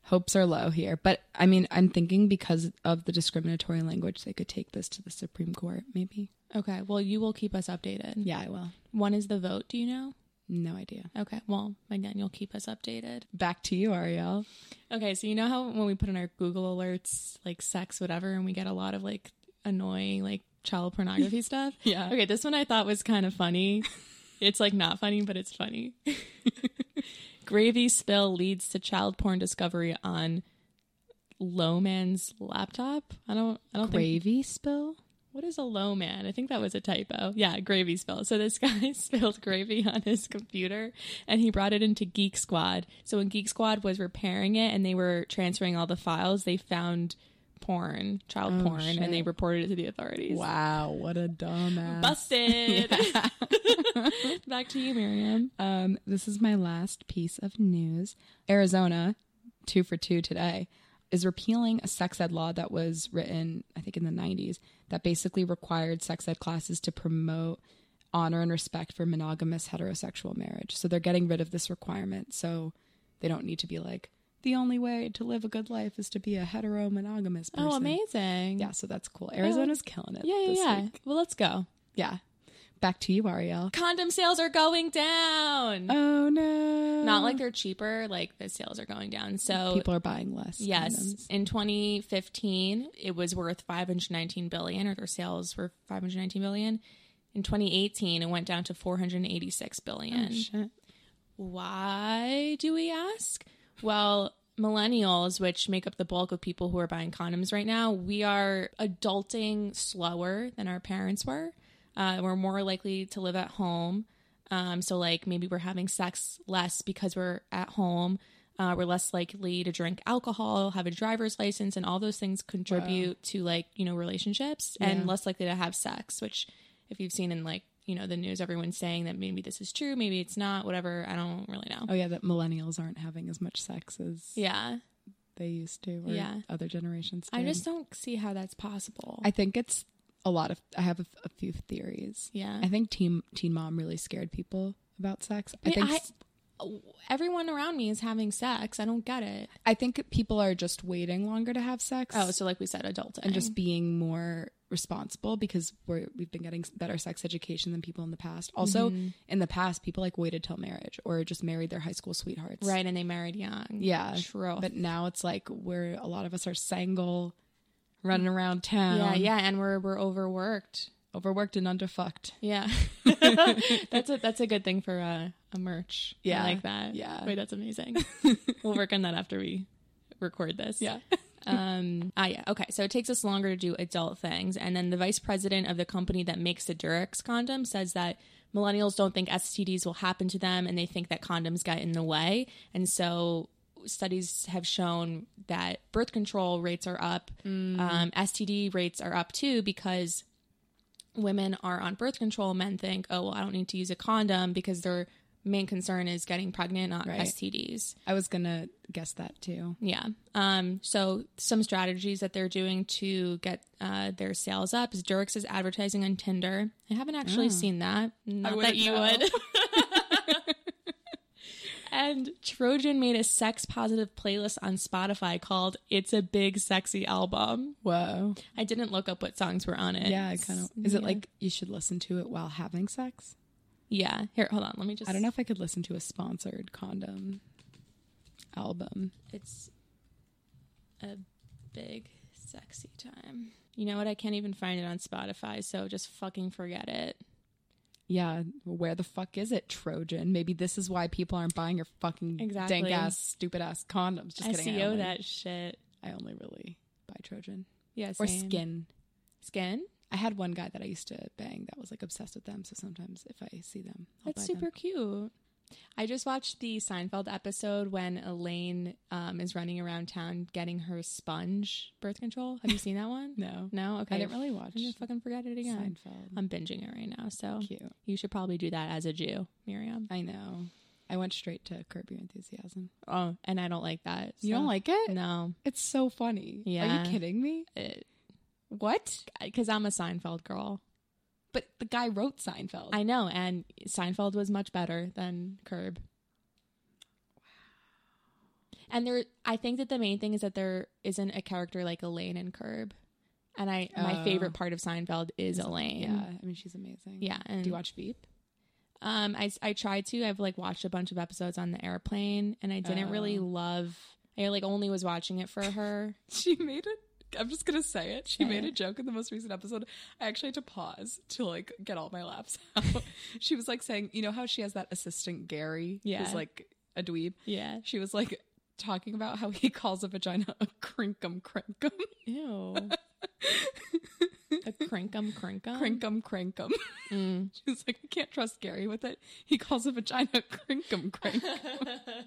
Speaker 2: Hopes are low here. But I mean, I'm thinking because of the discriminatory language, they could take this to the Supreme Court. Maybe.
Speaker 1: Okay. Well, you will keep us updated.
Speaker 2: Yeah, I will.
Speaker 1: When is the vote? Do you know?
Speaker 2: No idea.
Speaker 1: Okay. Well, again, you'll keep us updated.
Speaker 2: Back to you, Ariel.
Speaker 1: Okay. So, you know how when we put in our Google alerts, like sex, whatever, and we get a lot of like annoying, like child pornography [laughs] stuff?
Speaker 2: Yeah.
Speaker 1: Okay. This one I thought was kind of funny. [laughs] it's like not funny, but it's funny. [laughs] Gravy spill leads to child porn discovery on low man's laptop. I don't, I don't think
Speaker 2: Gravy spill.
Speaker 1: What is a low man? I think that was a typo. Yeah, gravy spill. So this [laughs] guy spilled gravy on his computer and he brought it into Geek Squad. So when Geek Squad was repairing it and they were transferring all the files, they found porn, child
Speaker 2: Oh,
Speaker 1: porn,
Speaker 2: shit.
Speaker 1: and they reported it to the authorities.
Speaker 2: Wow, what a dumbass.
Speaker 1: Busted. [laughs] [laughs] Back to you, Miriam.
Speaker 2: Um, this is my last piece of news. Arizona, two for two today, is repealing a sex ed law that was written, I think, in the 90s, that basically required sex ed classes to promote honor and respect for monogamous heterosexual marriage. So they're getting rid of this requirement. So they don't need to be like, the only way to live a good life is to be a hetero monogamous oh, person.
Speaker 1: Oh, amazing.
Speaker 2: Yeah, so that's cool. Arizona's oh. killing it.
Speaker 1: Yeah, yeah,
Speaker 2: this
Speaker 1: yeah.
Speaker 2: week.
Speaker 1: Well, let's go.
Speaker 2: Yeah. Back to you, Ariel.
Speaker 1: Condom sales are going down.
Speaker 2: Oh, no.
Speaker 1: Not like they're cheaper, like the sales are going down. So
Speaker 2: people are buying less.
Speaker 1: Yes,
Speaker 2: condoms.
Speaker 1: in 2015, it was worth 519 billion, or their sales were 519 billion. In 2018, it went down to 486 billion.
Speaker 2: Oh, shit.
Speaker 1: Why do we ask? Well, millennials, which make up the bulk of people who are buying condoms right now, we are adulting slower than our parents were. Uh, we're more likely to live at home. Um, so, like, maybe we're having sex less because we're at home. Uh, we're less likely to drink alcohol, have a driver's license, and all those things contribute to, like, you know, relationships
Speaker 2: Yeah.
Speaker 1: and less likely to have sex, which, if you've seen in, like, you know, the news, everyone's saying that maybe this is true, maybe it's not, whatever. I don't really know.
Speaker 2: Oh yeah, that millennials aren't having as much sex as
Speaker 1: Yeah.
Speaker 2: they used to, or
Speaker 1: Yeah.
Speaker 2: other generations.
Speaker 1: I just don't see how that's possible.
Speaker 2: I think it's a lot of. I have a, a few theories.
Speaker 1: yeah.
Speaker 2: I think teen Teen Mom really scared people about sex. I
Speaker 1: Yeah,
Speaker 2: think
Speaker 1: I- Everyone around me is having sex. I don't get it.
Speaker 2: I think people are just waiting longer to have sex.
Speaker 1: Oh, so like we said, adulting.
Speaker 2: and just being more responsible because we're we've been getting better sex education than people in the past. Also,
Speaker 1: Mm-hmm.
Speaker 2: in the past, people like waited till marriage or just married their high school sweethearts.
Speaker 1: right, and they married young.
Speaker 2: Yeah.
Speaker 1: True.
Speaker 2: But now it's like we're a lot of us are single, running around town.
Speaker 1: yeah, yeah, and we're we're overworked.
Speaker 2: Overworked and underfucked.
Speaker 1: Yeah, [laughs] that's a that's a good thing for uh, a merch.
Speaker 2: Yeah.
Speaker 1: I like that.
Speaker 2: Yeah.
Speaker 1: wait, that's amazing. [laughs] we'll work on that after we record this.
Speaker 2: Yeah. [laughs]
Speaker 1: um. Ah, yeah. Okay. So it takes us longer to do adult things, and then the vice president of the company that makes the Durex condom says that millennials don't think STDs will happen to them, and they think that condoms get in the way, and so studies have shown that birth control rates are up, um, STD rates are up too because women are on birth control. Men think, oh well, I don't need to use a condom because their main concern is getting pregnant, not
Speaker 2: Right.
Speaker 1: STDs.
Speaker 2: I was gonna guess that too.
Speaker 1: Yeah. Um, so some strategies that they're doing to get uh, their sales up is Durex is advertising on Tinder. I haven't actually seen that. Not that you
Speaker 2: know.
Speaker 1: would. [laughs] [laughs] and Trojan made a sex positive playlist on Spotify called "It's a Big Sexy Album."
Speaker 2: Whoa.
Speaker 1: I didn't look up what songs were on it.
Speaker 2: Yeah, I kind of. Is it like you should listen to it while having sex?
Speaker 1: Yeah. Here, hold on. Let me just.
Speaker 2: I don't know if I could listen to a sponsored condom album.
Speaker 1: It's a big sexy time. You know what? I can't even find it on Spotify, so just fucking forget it.
Speaker 2: Yeah, where the fuck is it, Trojan? Maybe this is why people aren't buying your fucking
Speaker 1: Exactly.
Speaker 2: dank ass, stupid ass condoms. Just kidding. I
Speaker 1: SEO
Speaker 2: only,
Speaker 1: that shit.
Speaker 2: I only really buy Trojan
Speaker 1: Yeah,
Speaker 2: or. SKYN.
Speaker 1: SKYN.
Speaker 2: I had one guy that I used to bang that was like obsessed with them. So sometimes if I see them, I'll
Speaker 1: That's super
Speaker 2: Them.
Speaker 1: cute. I just watched the Seinfeld episode when Elaine um, is running around town getting her sponge birth control. Have you seen that one? [laughs]
Speaker 2: No,
Speaker 1: No. Okay.
Speaker 2: I didn't really watch
Speaker 1: I'm gonna fucking forget it again.
Speaker 2: Seinfeld.
Speaker 1: I'm binging it right now, so
Speaker 2: Cute.
Speaker 1: you should probably do that as a Jew, Miriam.
Speaker 2: I know. I went straight to Curb Your Enthusiasm.
Speaker 1: Oh, and I don't like that.
Speaker 2: You
Speaker 1: so-
Speaker 2: don't like it?
Speaker 1: No.
Speaker 2: It's so funny.
Speaker 1: Yeah.
Speaker 2: Are you kidding me?
Speaker 1: It,
Speaker 2: What?
Speaker 1: because I'm a Seinfeld girl.
Speaker 2: But the guy wrote Seinfeld.
Speaker 1: I know, and Seinfeld was much better than Curb. Wow. And there, I think that the main thing is that there isn't a character like Elaine in Curb, and I my
Speaker 2: Oh.
Speaker 1: favorite part of Seinfeld is Elaine.
Speaker 2: yeah, I mean she's amazing.
Speaker 1: yeah. And
Speaker 2: Do you watch Veep?
Speaker 1: Um, I I tried to. I've like watched a bunch of episodes on the airplane, and I didn't really
Speaker 2: Oh.
Speaker 1: love. I like only was watching it for her. [laughs]
Speaker 2: She made it. I'm just gonna say it. She
Speaker 1: Say
Speaker 2: made a joke in the most recent episode. I actually had to pause to like get all my laughs [laughs] out. she was like saying, you know how she has that assistant Gary,
Speaker 1: Yeah.
Speaker 2: who's like a dweeb.
Speaker 1: Yeah.
Speaker 2: She was like talking about how he calls a vagina a crinkum crinkum,
Speaker 1: Ew. [laughs] a crankum crankum
Speaker 2: crankum crankum.
Speaker 1: Mm. [laughs]
Speaker 2: She was like, I can't trust Gary with it. He calls a vagina crankum crankum.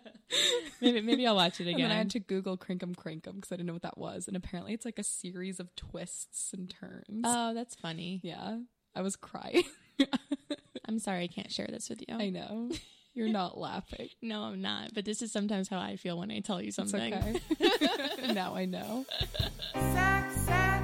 Speaker 2: [laughs]
Speaker 1: maybe maybe I'll watch it
Speaker 2: And
Speaker 1: again.
Speaker 2: then I had to Google crankum crankum because I didn't know what that was. And apparently it's like a series of twists and turns.
Speaker 1: oh, that's funny.
Speaker 2: yeah. I was crying. [laughs]
Speaker 1: I'm sorry I can't share this with you.
Speaker 2: I know. You're not laughing.
Speaker 1: no, I'm not. But this is sometimes how I feel when I tell you something.
Speaker 2: okay. now I know.
Speaker 3: Sex, sex,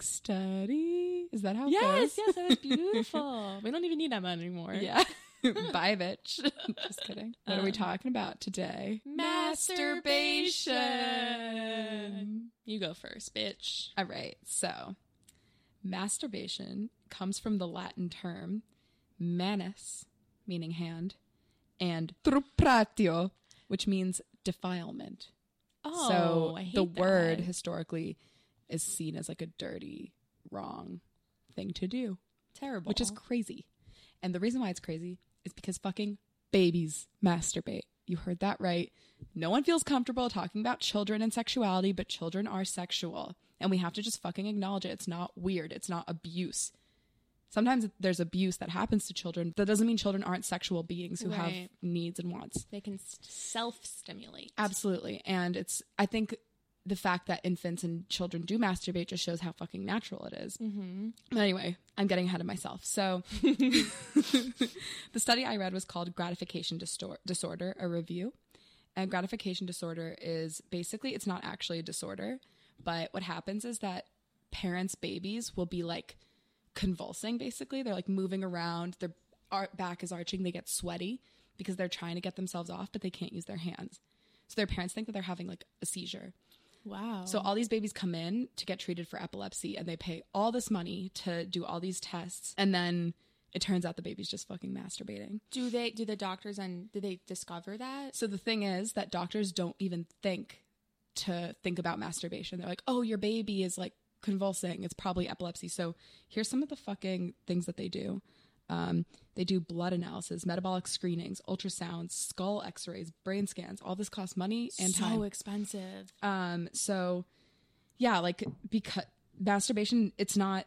Speaker 3: study.
Speaker 2: Is that how it
Speaker 1: Yes,
Speaker 2: goes?
Speaker 1: yes, that was [laughs] beautiful. we don't even need Emma anymore.
Speaker 2: Yeah. [laughs] Bye, bitch. [laughs] Just kidding. What are we
Speaker 1: Um,
Speaker 2: talking about today?
Speaker 1: Masturbation. You go first, bitch.
Speaker 2: All right. So, masturbation comes from the Latin term manus, meaning hand, and trupratio, which means defilement.
Speaker 1: Oh,
Speaker 2: so
Speaker 1: I hate
Speaker 2: the word historically is seen as like a dirty, wrong thing to do,
Speaker 1: terrible.
Speaker 2: which is crazy. And the reason why it's crazy is because fucking babies masturbate. You heard that right. No one feels comfortable talking about children and sexuality, but children are sexual. And we have to just fucking acknowledge it. It's not weird. It's not abuse. Sometimes there's abuse that happens to children. That doesn't mean children aren't sexual beings who have needs and wants.
Speaker 1: they can self stimulate.
Speaker 2: Absolutely. And it's, I think the fact that infants and children do masturbate just shows how fucking natural it is.
Speaker 1: Mm-hmm.
Speaker 2: But anyway, I'm getting ahead of myself. So, [laughs] the study I read was called Gratification Distor- Disorder, a review. And gratification disorder is basically, it's not actually a disorder, but what happens is that parents' babies will be like convulsing, basically. They're like moving around, their back is arching, they get sweaty because they're trying to get themselves off, but they can't use their hands. So their parents think that they're having like a seizure.
Speaker 1: Wow.
Speaker 2: So all these babies come in to get treated for epilepsy and they pay all this money to do all these tests and then it turns out the baby's just fucking masturbating.
Speaker 1: do they do the doctors and do they discover that?
Speaker 2: So the thing is that doctors don't even think to think about masturbation. They're like, "Oh, your baby is like convulsing. It's probably epilepsy." So here's some of the fucking things that they do. Um, they do blood analysis, metabolic screenings, ultrasounds, skull X-rays, brain scans. All this costs money and
Speaker 1: so
Speaker 2: time.
Speaker 1: expensive.
Speaker 2: Um, so yeah, like because masturbation, it's not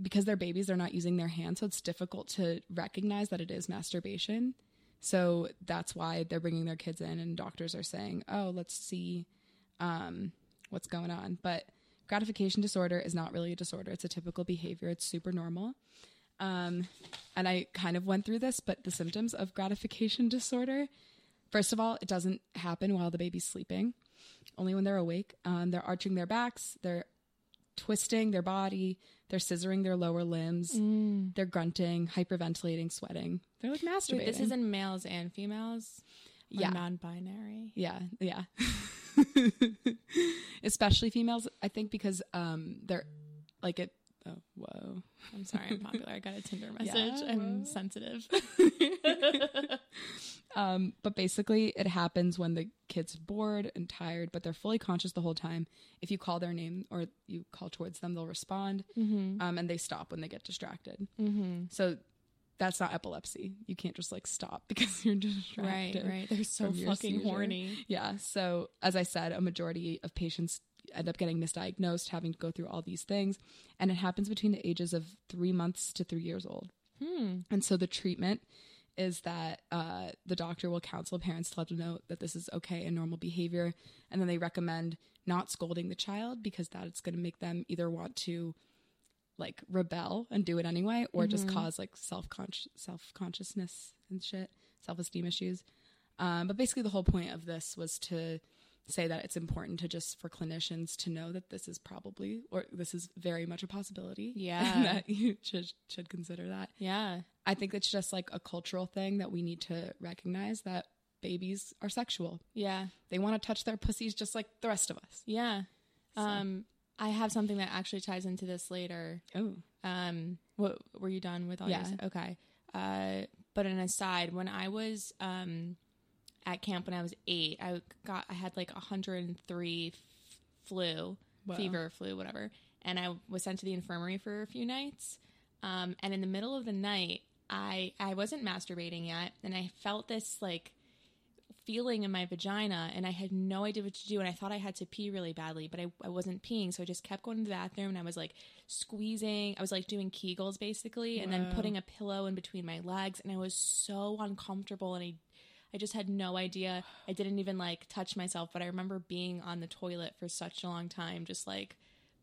Speaker 2: because they're babies, they're not using their hands, so it's difficult to recognize that it is masturbation. So that's why they're bringing their kids in, and doctors are saying, "Oh, let's see um, what's going on." But gratification disorder is not really a disorder; it's a typical behavior. It's super normal. Um, and I kind of went through this, but the symptoms of gratification disorder, first of all, it doesn't happen while the baby's sleeping, only when they're awake. Um, they're arching their backs, they're twisting their body, they're scissoring their lower limbs, they're grunting, hyperventilating, sweating. They're like masturbating.
Speaker 1: Wait, this is in males and females.
Speaker 2: Yeah.
Speaker 1: non-binary.
Speaker 2: Yeah, yeah. [laughs] Especially females, I think, because um, they're like it. Oh, whoa.
Speaker 1: I'm sorry, I'm popular. I got a Tinder [laughs]
Speaker 2: Yeah,
Speaker 1: message. I'm
Speaker 2: well.
Speaker 1: sensitive. [laughs] [laughs]
Speaker 2: Um, but basically, it happens when the kid's bored and tired, but they're fully conscious the whole time. If you call their name or you call towards them, they'll respond,
Speaker 1: mm-hmm.
Speaker 2: um, and they stop when they get distracted.
Speaker 1: Mm-hmm.
Speaker 2: So that's not epilepsy. You can't just like stop because you're distracted.
Speaker 1: right. right. They're so fucking horny.
Speaker 2: Yeah. So, as I said, a majority of patients end up getting misdiagnosed, having to go through all these things. And it happens between the ages of three months to three years old.
Speaker 1: Hmm.
Speaker 2: And so, the treatment is that uh, the doctor will counsel parents to let them know that this is okay and normal behavior. And then they recommend not scolding the child because that's going to make them either want to like rebel and do it anyway or just cause like self-conscious self-consciousness and shit self-esteem issues um, but basically the whole point of this was to say that it's important to just for clinicians to know that this is probably or this is very much a possibility [laughs]
Speaker 1: Yeah.
Speaker 2: that you should should consider that
Speaker 1: Yeah.
Speaker 2: i think it's just like a cultural thing that we need to recognize that babies are sexual
Speaker 1: Yeah.
Speaker 2: they want to touch their pussies just like the rest of us
Speaker 1: Yeah. Um, I have something that actually ties into this later.
Speaker 2: oh
Speaker 1: Um, what were you done with all
Speaker 2: Yeah.
Speaker 1: yours? Okay. Uh, but an aside, when I was um at camp when I was eight, I got I had like 103 f- flu,
Speaker 2: Wow.
Speaker 1: fever, flu, whatever, and I was sent to the infirmary for a few nights. Um, and in the middle of the night, I I wasn't masturbating yet, and I felt this like feeling in my vagina and I had no idea what to do and I thought I had to pee really badly but I, I wasn't peeing so I just kept going to the bathroom and I was like squeezing I was like doing kegels basically and then putting a pillow in between my legs and I was so uncomfortable and I I just had no idea I didn't even like touch myself but I remember being on the toilet for such a long time just like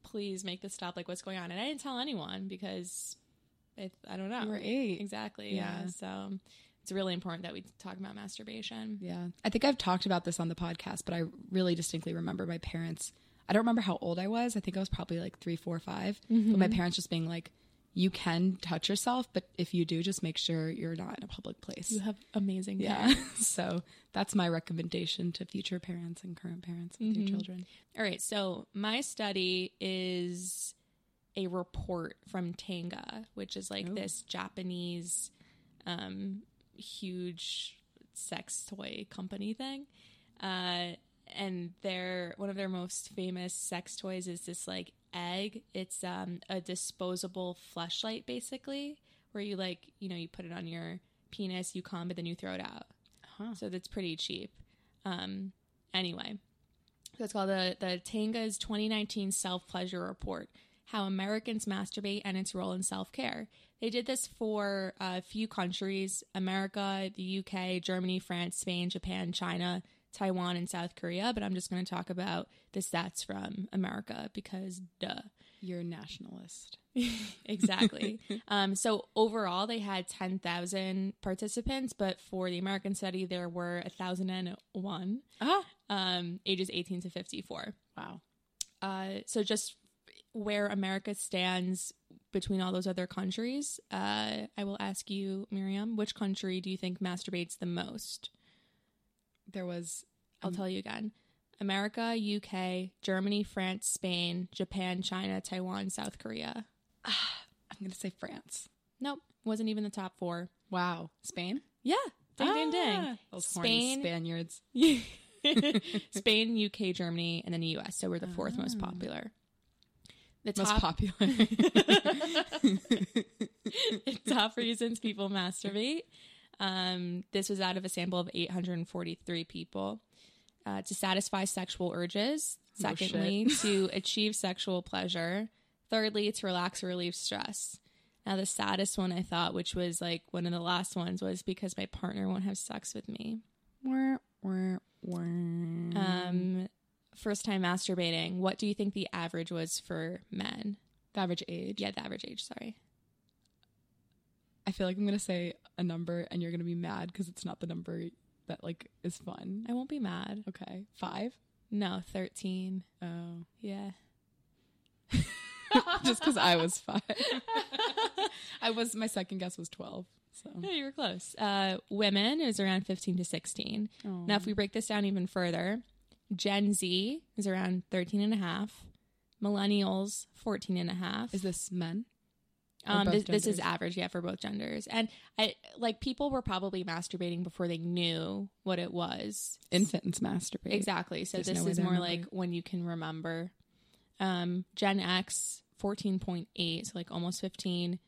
Speaker 1: please make this stop like what's going on and I didn't tell anyone because it, I don't know
Speaker 2: You were eight.
Speaker 1: exactly yeah.
Speaker 2: Yeah.
Speaker 1: so it's really important that we talk about masturbation
Speaker 2: Yeah. I think I've talked about this on the podcast, but I really distinctly remember my parents. I don't remember how old I was. I think I was probably like three, four, five. Mm-hmm. But my parents just being like, you can touch yourself, but if you do, just make sure you're not in a public place.
Speaker 1: You have amazing
Speaker 2: yeah. [laughs] so that's my recommendation to future parents and current parents with your children.
Speaker 1: All right. So my study is a report from Tenga, which is like
Speaker 2: Ooh.
Speaker 1: this Japanese, um, huge sex toy company thing. Uh, and their one of their most famous sex toys is this like egg. It's um, a disposable fleshlight, basically, where you like you know you put it on your penis, you come, but then you throw it out.
Speaker 2: Huh.
Speaker 1: So that's pretty cheap. Um, anyway, so it's called the the Tenga's 2019 Self Pleasure Report: How Americans Masturbate and Its Role in Self Care. They did this for a few countries: America, the UK, Germany, France, Spain, Japan, China, Taiwan, and South Korea. But I'm just going to talk about the stats from America because, duh.
Speaker 2: You're a nationalist. [laughs]
Speaker 1: exactly. [laughs] um, so overall, they had 10,000 participants, but for the American study, there were 1,001,
Speaker 2: Ah.
Speaker 1: um, ages 18 to 54.
Speaker 2: Wow.
Speaker 1: Uh, so just where America stands between all those other countries, uh, I will ask you, Miriam, which country do you think masturbates the most?
Speaker 2: There was
Speaker 1: I'll tell you again. America, UK, Germany, France, Spain, Japan, China, Taiwan, South Korea. [sighs]
Speaker 2: I'm gonna say France.
Speaker 1: Nope, wasn't even the top four.
Speaker 2: Wow, Spain.
Speaker 1: Yeah, ding ding ding.
Speaker 2: Ah, Those
Speaker 1: Spain,
Speaker 2: Spaniards. [laughs]
Speaker 1: Spain, UK, Germany, and then the US. So we're the fourth most popular. The
Speaker 2: Most
Speaker 1: top
Speaker 2: popular. [laughs]
Speaker 1: top [laughs] reasons people masturbate. Um, this was out of a sample of 843 people. Uh, to satisfy sexual urges. Secondly, to [laughs] achieve sexual pleasure. Thirdly, to relax or relieve stress. Now, the saddest one I thought, which was like one of the last ones, was because my partner won't have sex with me.
Speaker 2: Wah, wah, wah.
Speaker 1: Um, first time masturbating. What do you think the average was for men?
Speaker 2: the average age.
Speaker 1: Yeah, the average age. Sorry.
Speaker 2: I feel like I'm gonna say a number, and you're gonna be mad because it's not the number that like is fun.
Speaker 1: I won't be mad.
Speaker 2: Okay, five.
Speaker 1: No, 13.
Speaker 2: Oh,
Speaker 1: Yeah. [laughs]
Speaker 2: just because I was [laughs] five. I was. My second guess was twelve. So
Speaker 1: Yeah, you were close. Uh, women, is around 15 to 16. Now, if we break this down even further, Gen Z is around 13 and a half. Millennials, 14 and a half.
Speaker 2: is this men?
Speaker 1: Um, this, this is average, yeah, for both genders. And I like people were probably masturbating before they knew what it was.
Speaker 2: Infants masturbate.
Speaker 1: Exactly. So
Speaker 2: There's
Speaker 1: this
Speaker 2: no
Speaker 1: is more like when you can remember. Um, Gen X, 14.8, so like almost 15.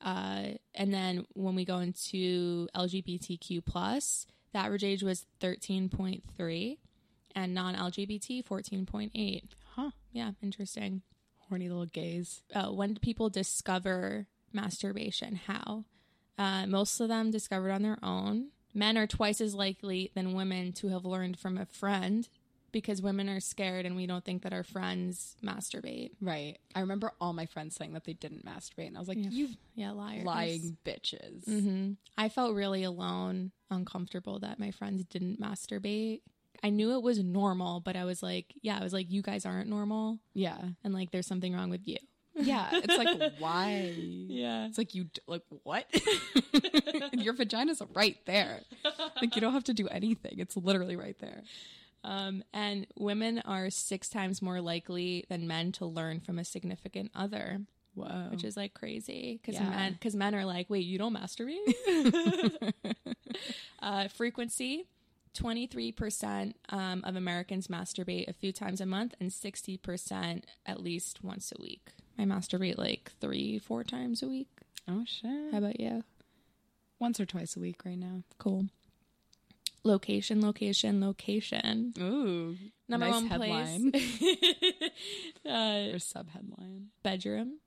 Speaker 1: Uh, and then when we go into LGBTQ plus, the average age was 13.3 and non-LGBT 14.8.
Speaker 2: Huh.
Speaker 1: Yeah, interesting.
Speaker 2: Horny little gays.
Speaker 1: Uh, when people discover masturbation? How? Uh, most of them discovered on their own. Men are twice as likely than women to have learned from a friend because women are scared and we don't think that our friends masturbate.
Speaker 2: Right. I remember all my friends saying that they didn't masturbate, and I was like,
Speaker 1: Yeah.
Speaker 2: "You
Speaker 1: Yeah, liars.
Speaker 2: lying bitches."
Speaker 1: hmm I felt really alone, uncomfortable that my friends didn't masturbate. I knew it was normal, but I was like, yeah, I was like, you guys aren't normal,
Speaker 2: Yeah.
Speaker 1: and like, there's something wrong with you.
Speaker 2: Yeah. It's like [laughs] why?
Speaker 1: Yeah.
Speaker 2: It's like you like what? [laughs] Your vagina's right there. Like you don't have to do anything. It's literally right there.
Speaker 1: Um, and women are six times more likely than men to learn from a significant other,
Speaker 2: Whoa.
Speaker 1: which is like crazy because
Speaker 2: Yeah.
Speaker 1: men because men are like, wait, you don't masturbate? [laughs] uh, frequency. 23% um, of Americans masturbate a few times a month and 60% at least once a week. I masturbate like three, four times a week.
Speaker 2: oh shit.
Speaker 1: How about you?
Speaker 2: Once or twice a week right now.
Speaker 1: Cool. Location, location, location.
Speaker 2: Ooh.
Speaker 1: Number
Speaker 2: nice
Speaker 1: one
Speaker 2: headline.
Speaker 1: place. [laughs] uh,
Speaker 2: or sub headline.
Speaker 1: bedroom,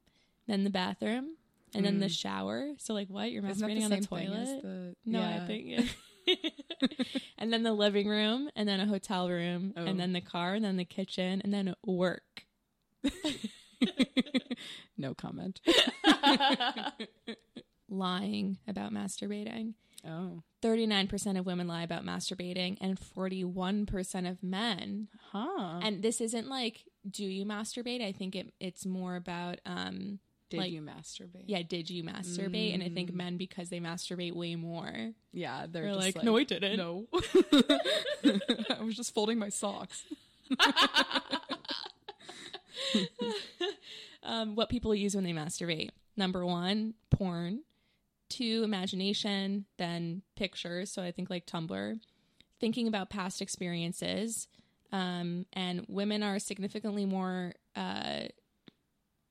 Speaker 1: then the bathroom, and then the shower. So like what? You're
Speaker 2: Mm.
Speaker 1: Masturbating
Speaker 2: the
Speaker 1: on the toilet?
Speaker 2: the
Speaker 1: no,
Speaker 2: yeah.
Speaker 1: I think yeah. [laughs] [laughs] and then the living room, and then a hotel room,
Speaker 2: Oh.
Speaker 1: and then the car, and then the kitchen, and then work. [laughs]
Speaker 2: no comment. [laughs]
Speaker 1: Lying about masturbating.
Speaker 2: Oh.
Speaker 1: 39% of women lie about masturbating and 41% of men.
Speaker 2: Huh.
Speaker 1: And this isn't like do you masturbate? I think it it's more about um
Speaker 2: Did
Speaker 1: like-
Speaker 2: you masturbate?
Speaker 1: yeah, did you masturbate? And I think
Speaker 2: Mm.
Speaker 1: men because they masturbate way more.
Speaker 2: Yeah, they're,
Speaker 1: like,
Speaker 2: like,
Speaker 1: "No, I didn't."
Speaker 2: No. [laughs] [laughs] I was just folding my socks. [laughs]
Speaker 1: um, what people use when they masturbate. Number one, porn. Two, imagination. Then pictures. So I think like Tumblr. Thinking about past experiences. Um, and women are significantly more uh,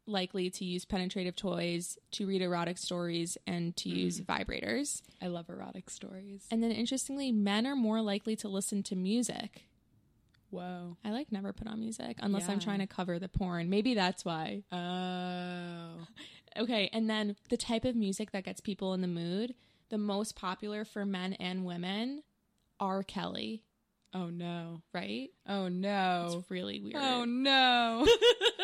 Speaker 1: likely to use penetrative toys, to read erotic stories, and to mm. use vibrators.
Speaker 2: I love erotic stories.
Speaker 1: And then interestingly, men are more likely to listen to music.
Speaker 2: Whoa.
Speaker 1: I like never put on music unless I'm trying to cover the porn. Maybe that's why.
Speaker 2: Oh. [laughs]
Speaker 1: Okay, and then the type of music that gets people in the mood, the most popular for men and women, R. Kelly,
Speaker 2: Oh no.
Speaker 1: right?
Speaker 2: Oh no.
Speaker 1: It's really weird.
Speaker 2: Oh no. [laughs]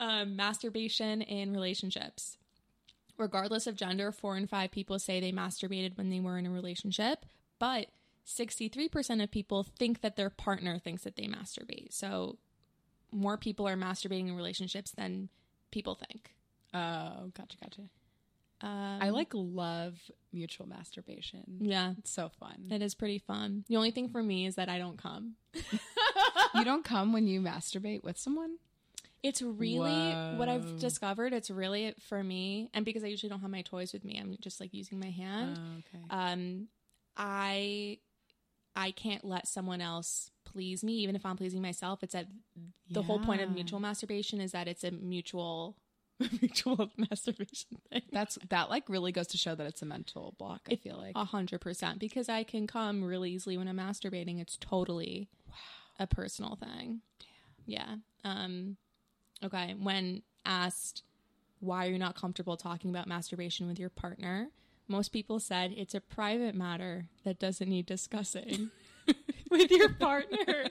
Speaker 1: um, masturbation in relationships. Regardless of gender, four in five people say they masturbated when they were in a relationship, but 63% of people think that their partner thinks that they masturbate. So more people are masturbating in relationships than people think.
Speaker 2: oh, gotcha, gotcha.
Speaker 1: Um,
Speaker 2: I like love mutual masturbation.
Speaker 1: Yeah,
Speaker 2: It's so fun.
Speaker 1: it is pretty fun. The only thing for me is that I don't come. [laughs]
Speaker 2: you don't come when you masturbate with someone?
Speaker 1: It's really what I've discovered. It's really for me, and because I usually don't have my toys with me, I'm just like using my hand.
Speaker 2: okay.
Speaker 1: um i i can't let someone else please me even if i'm pleasing myself it's that the whole point of mutual masturbation is that it's a mutual [laughs] mutual masturbation thing
Speaker 2: That's that like really goes to show that it's a mental block, I
Speaker 1: It-
Speaker 2: feel like.
Speaker 1: a hundred percent because i can come really easily when i'm masturbating it's totally a personal thing yeah um okay when asked why are you not comfortable talking about masturbation with your partner? Most people said it's a private matter that doesn't need discussing [laughs] with your partner. [laughs]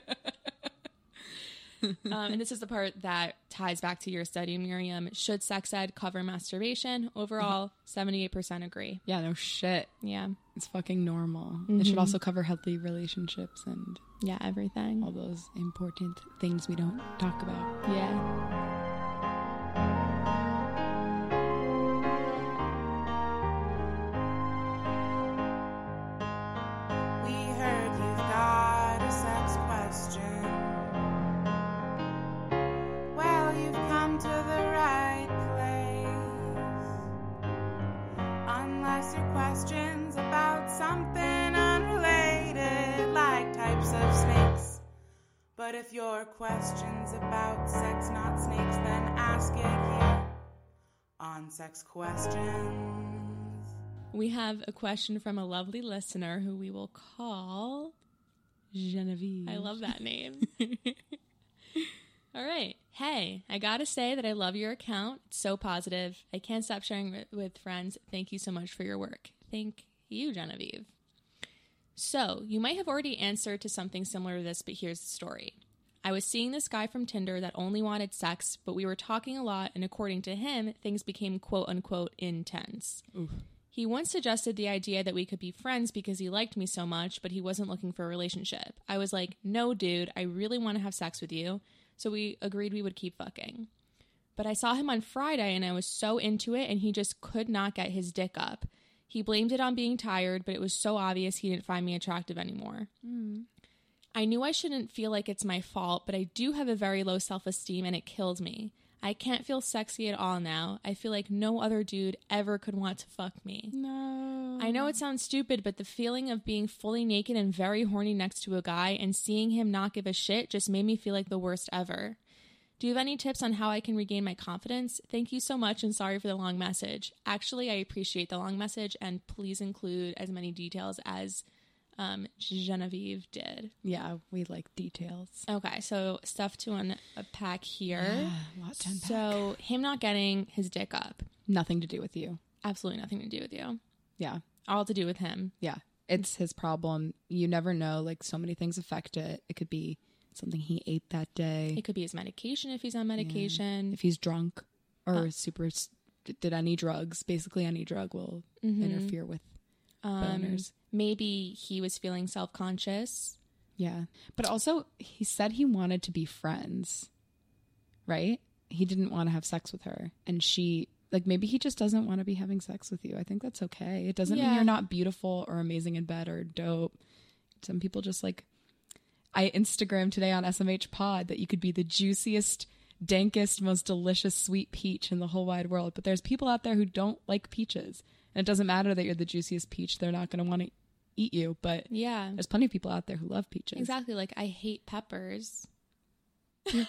Speaker 1: Um, and this is the part that ties back to your study miriam. Should sex ed cover masturbation? Overall 78% agree.
Speaker 2: Yeah, no shit.
Speaker 1: yeah.
Speaker 2: It's fucking normal. It should also cover healthy relationships and
Speaker 1: yeah everything.
Speaker 2: all those important things we don't talk about.
Speaker 1: yeah
Speaker 3: Sex Questions.
Speaker 1: We have a question from a lovely listener who we will call.
Speaker 2: Genevieve.
Speaker 1: I love that [laughs] name. All right. Hey, I gotta say that I love your account. It's so positive. I can't stop sharing it with friends. Thank you so much for your work. Thank you, Genevieve. So, you might have already answered to something similar to this, but here's the story. I was seeing this guy from Tinder that only wanted sex, but we were talking a lot, and according to him, things became quote unquote intense. He once suggested the idea that we could be friends because he liked me so much, but he wasn't looking for a relationship. I was like, no, dude, I really want to have sex with you. So we agreed we would keep fucking. But I saw him on Friday and I was so into it, and he just could not get his dick up. He blamed it on being tired, but it was so obvious he didn't find me attractive anymore. Hmm. I knew I shouldn't feel like it's my fault, but I do have a very low self esteem and it kills me. I can't feel sexy at all now. I feel like no other dude ever could want to fuck me.
Speaker 2: No.
Speaker 1: I know it sounds stupid, but the feeling of being fully naked and very horny next to a guy and seeing him not give a shit just made me feel like the worst ever. Do you have any tips on how I can regain my confidence? Thank you so much and sorry for the long message. Actually, I appreciate the long message and please include as many details as um, Genevieve did.
Speaker 2: Yeah, we like details.
Speaker 1: Okay, so stuff to unpack here.
Speaker 2: lot to unpack.
Speaker 1: So, him not getting his dick up,
Speaker 2: Nothing to do with you.
Speaker 1: absolutely nothing to do with you.
Speaker 2: Yeah.
Speaker 1: All to do with him.
Speaker 2: Yeah. It's his problem. You never know. Like so many things affect it. It could be something he ate that day.
Speaker 1: It could be his medication if he's on medication.
Speaker 2: if he's drunk or super did any drugs. Basically, any drug will interfere with
Speaker 1: Um,
Speaker 2: boners.
Speaker 1: maybe he was feeling self conscious.
Speaker 2: Yeah. But also, he said he wanted to be friends, right? He didn't want to have sex with her. And she, like, maybe he just doesn't want to be having sex with you. I think that's okay. It doesn't mean you're not beautiful or amazing in bed or dope. Some people just like, I Instagram today on SMH Pod that you could be the juiciest, dankest, most delicious sweet peach in the whole wide world. But there's people out there who don't like peaches. And it doesn't matter that you're the juiciest peach, they're not going to want to eat you. But
Speaker 1: Yeah.
Speaker 2: there's plenty of people out there who love peaches.
Speaker 1: Exactly. Like, I hate peppers. [laughs] had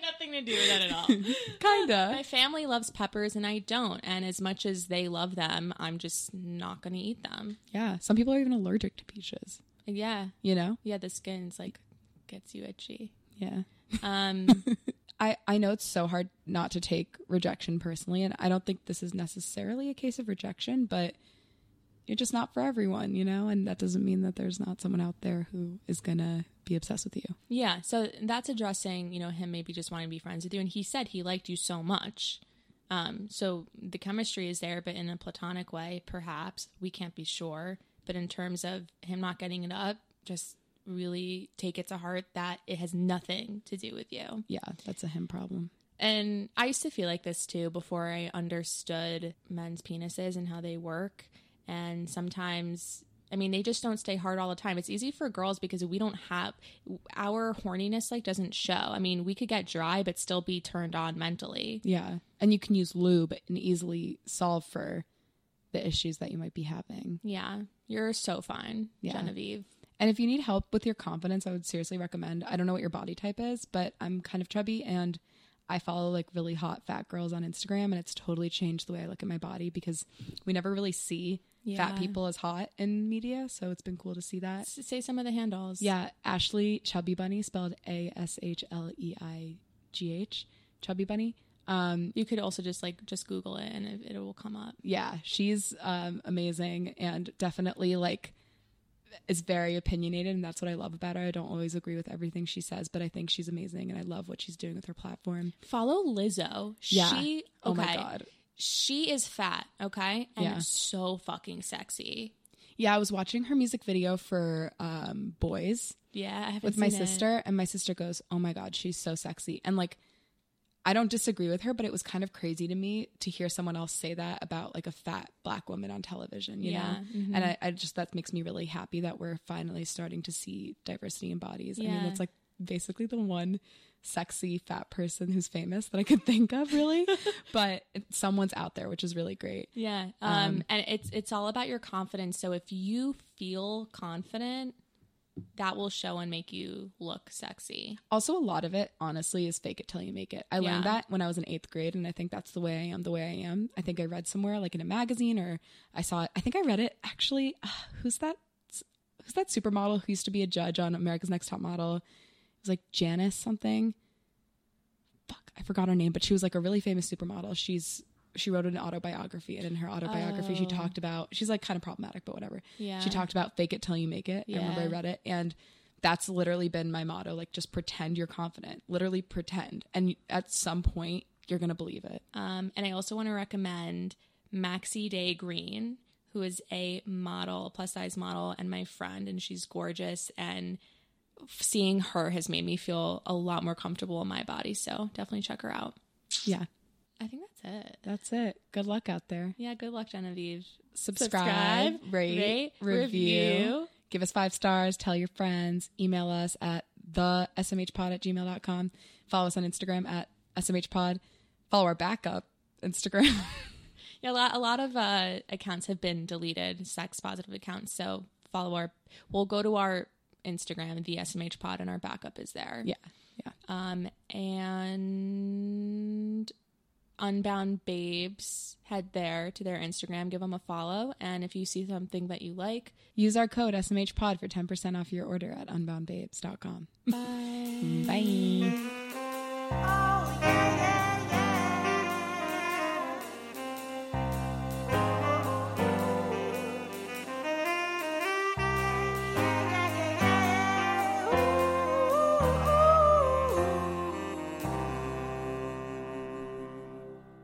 Speaker 1: nothing to do with that at all. [laughs]
Speaker 2: Kinda.
Speaker 1: My family loves peppers and I don't. And as much as they love them, I'm just not going to eat them.
Speaker 2: Yeah. Some people are even allergic to peaches.
Speaker 1: Yeah.
Speaker 2: You know?
Speaker 1: Yeah. The skin's like gets you itchy.
Speaker 2: Yeah.
Speaker 1: Um, [laughs]
Speaker 2: I, I know it's so hard not to take rejection personally, and I don't think this is necessarily a case of rejection, but you're just not for everyone, you know? And that doesn't mean that there's not someone out there who is gonna be obsessed with you.
Speaker 1: yeah. So that's addressing, you know, him maybe just wanting to be friends with you. And he said he liked you so much. Um, so the chemistry is there, but in a platonic way, perhaps. We can't be sure. But in terms of him not getting it up, just really take it to heart that it has nothing to do with you.
Speaker 2: Yeah, that's a him problem.
Speaker 1: And I used to feel like this too before I understood men's penises and how they work. And sometimes, I mean, they just don't stay hard all the time. It's easy for girls because we don't have our horniness like doesn't show. I mean, we could get dry but still be turned on mentally.
Speaker 2: Yeah. And you can use lube and easily solve for the issues that you might be having.
Speaker 1: Yeah, you're so fine,
Speaker 2: Yeah.
Speaker 1: Genevieve.
Speaker 2: And if you need help with your confidence, I would seriously recommend. I don't know what your body type is, but I'm kind of chubby and I follow like really hot fat girls on Instagram and it's totally changed the way I look at my body because we never really see
Speaker 1: Yeah.
Speaker 2: fat people as hot in media, so it's been cool to see that.
Speaker 1: S- Say some of the handles.
Speaker 2: Yeah, Ashleigh Chubby Bunny spelled A S H L E I G H, Chubby Bunny. Um
Speaker 1: You could also just like just Google it and it, it will come up.
Speaker 2: yeah, she's um, amazing and definitely like is very opinionated, and that's what I love about her. I don't always agree with everything she says, but I think she's amazing, and I love what she's doing with her platform.
Speaker 1: Follow Lizzo.
Speaker 2: Yeah.
Speaker 1: She,
Speaker 2: Oh my God.
Speaker 1: She is fat, okay? And
Speaker 2: Yeah.
Speaker 1: so fucking sexy.
Speaker 2: Yeah, I was watching her music video for um, Boys
Speaker 1: Yeah, I haven't
Speaker 2: with my
Speaker 1: seen it.
Speaker 2: sister, and my sister goes, "Oh my god, she's so sexy," and like. I don't disagree with her, but it was kind of crazy to me to hear someone else say that about like a fat black woman on television, you
Speaker 1: Yeah,
Speaker 2: know? And I, I just, that makes me really happy that we're finally starting to see diversity in bodies. I mean, it's like basically the one sexy fat person who's famous that I could think of, really. [laughs] but someone's out there, which is really great.
Speaker 1: Yeah. Um, and it's it's all about your confidence. So if you feel confident, that will show and make you look sexy.
Speaker 2: Also, a lot of it, honestly, is fake it till you make it. I learned that when I was in eighth grade, and I think that's the way I am, the way I am. I think I read somewhere, like in a magazine, or I saw it. I think I read it actually. Uh, who's that? Who's that supermodel who used to be a judge on America's Next Top Model? It was like Janice something. Fuck, I forgot her name, but she was like a really famous supermodel. She's she wrote an autobiography, and in her autobiography, she
Speaker 1: Oh.
Speaker 2: talked about she's like kind of problematic, but whatever.
Speaker 1: Yeah.
Speaker 2: She talked about fake it till you make it. yeah. I remember I read it and that's literally been my motto like just pretend you're confident. Literally pretend and at some point you're going to believe it.
Speaker 1: Um, and I also want to recommend Maxi Day Green, who is a model, plus size model, and my friend, and she's gorgeous. And seeing her has made me feel a lot more comfortable in my body. So definitely check her out.
Speaker 2: Yeah.
Speaker 1: I think that's it.
Speaker 2: That's it. Good luck out there.
Speaker 1: Yeah, good luck, Genevieve.
Speaker 2: Subscribe, rate,
Speaker 1: rate,
Speaker 2: review,
Speaker 1: review.
Speaker 2: Give us five stars, tell your friends, email us at the smhpod at gmail.com. Follow us on Instagram at smhpod. Follow our backup Instagram. [laughs]
Speaker 1: Yeah, a lot, a lot of uh, accounts have been deleted, sex positive accounts. So follow our. We'll go to our Instagram, the SMH Pod, and our backup is there.
Speaker 2: yeah. Yeah.
Speaker 1: Um, and Unbound Babes, head there to their Instagram, give them a follow, and if you see something that you like,
Speaker 2: Use our code SMHPod for 10% off your order at unboundbabes.com.
Speaker 1: bye.
Speaker 2: Bye.
Speaker 3: Oh, yeah.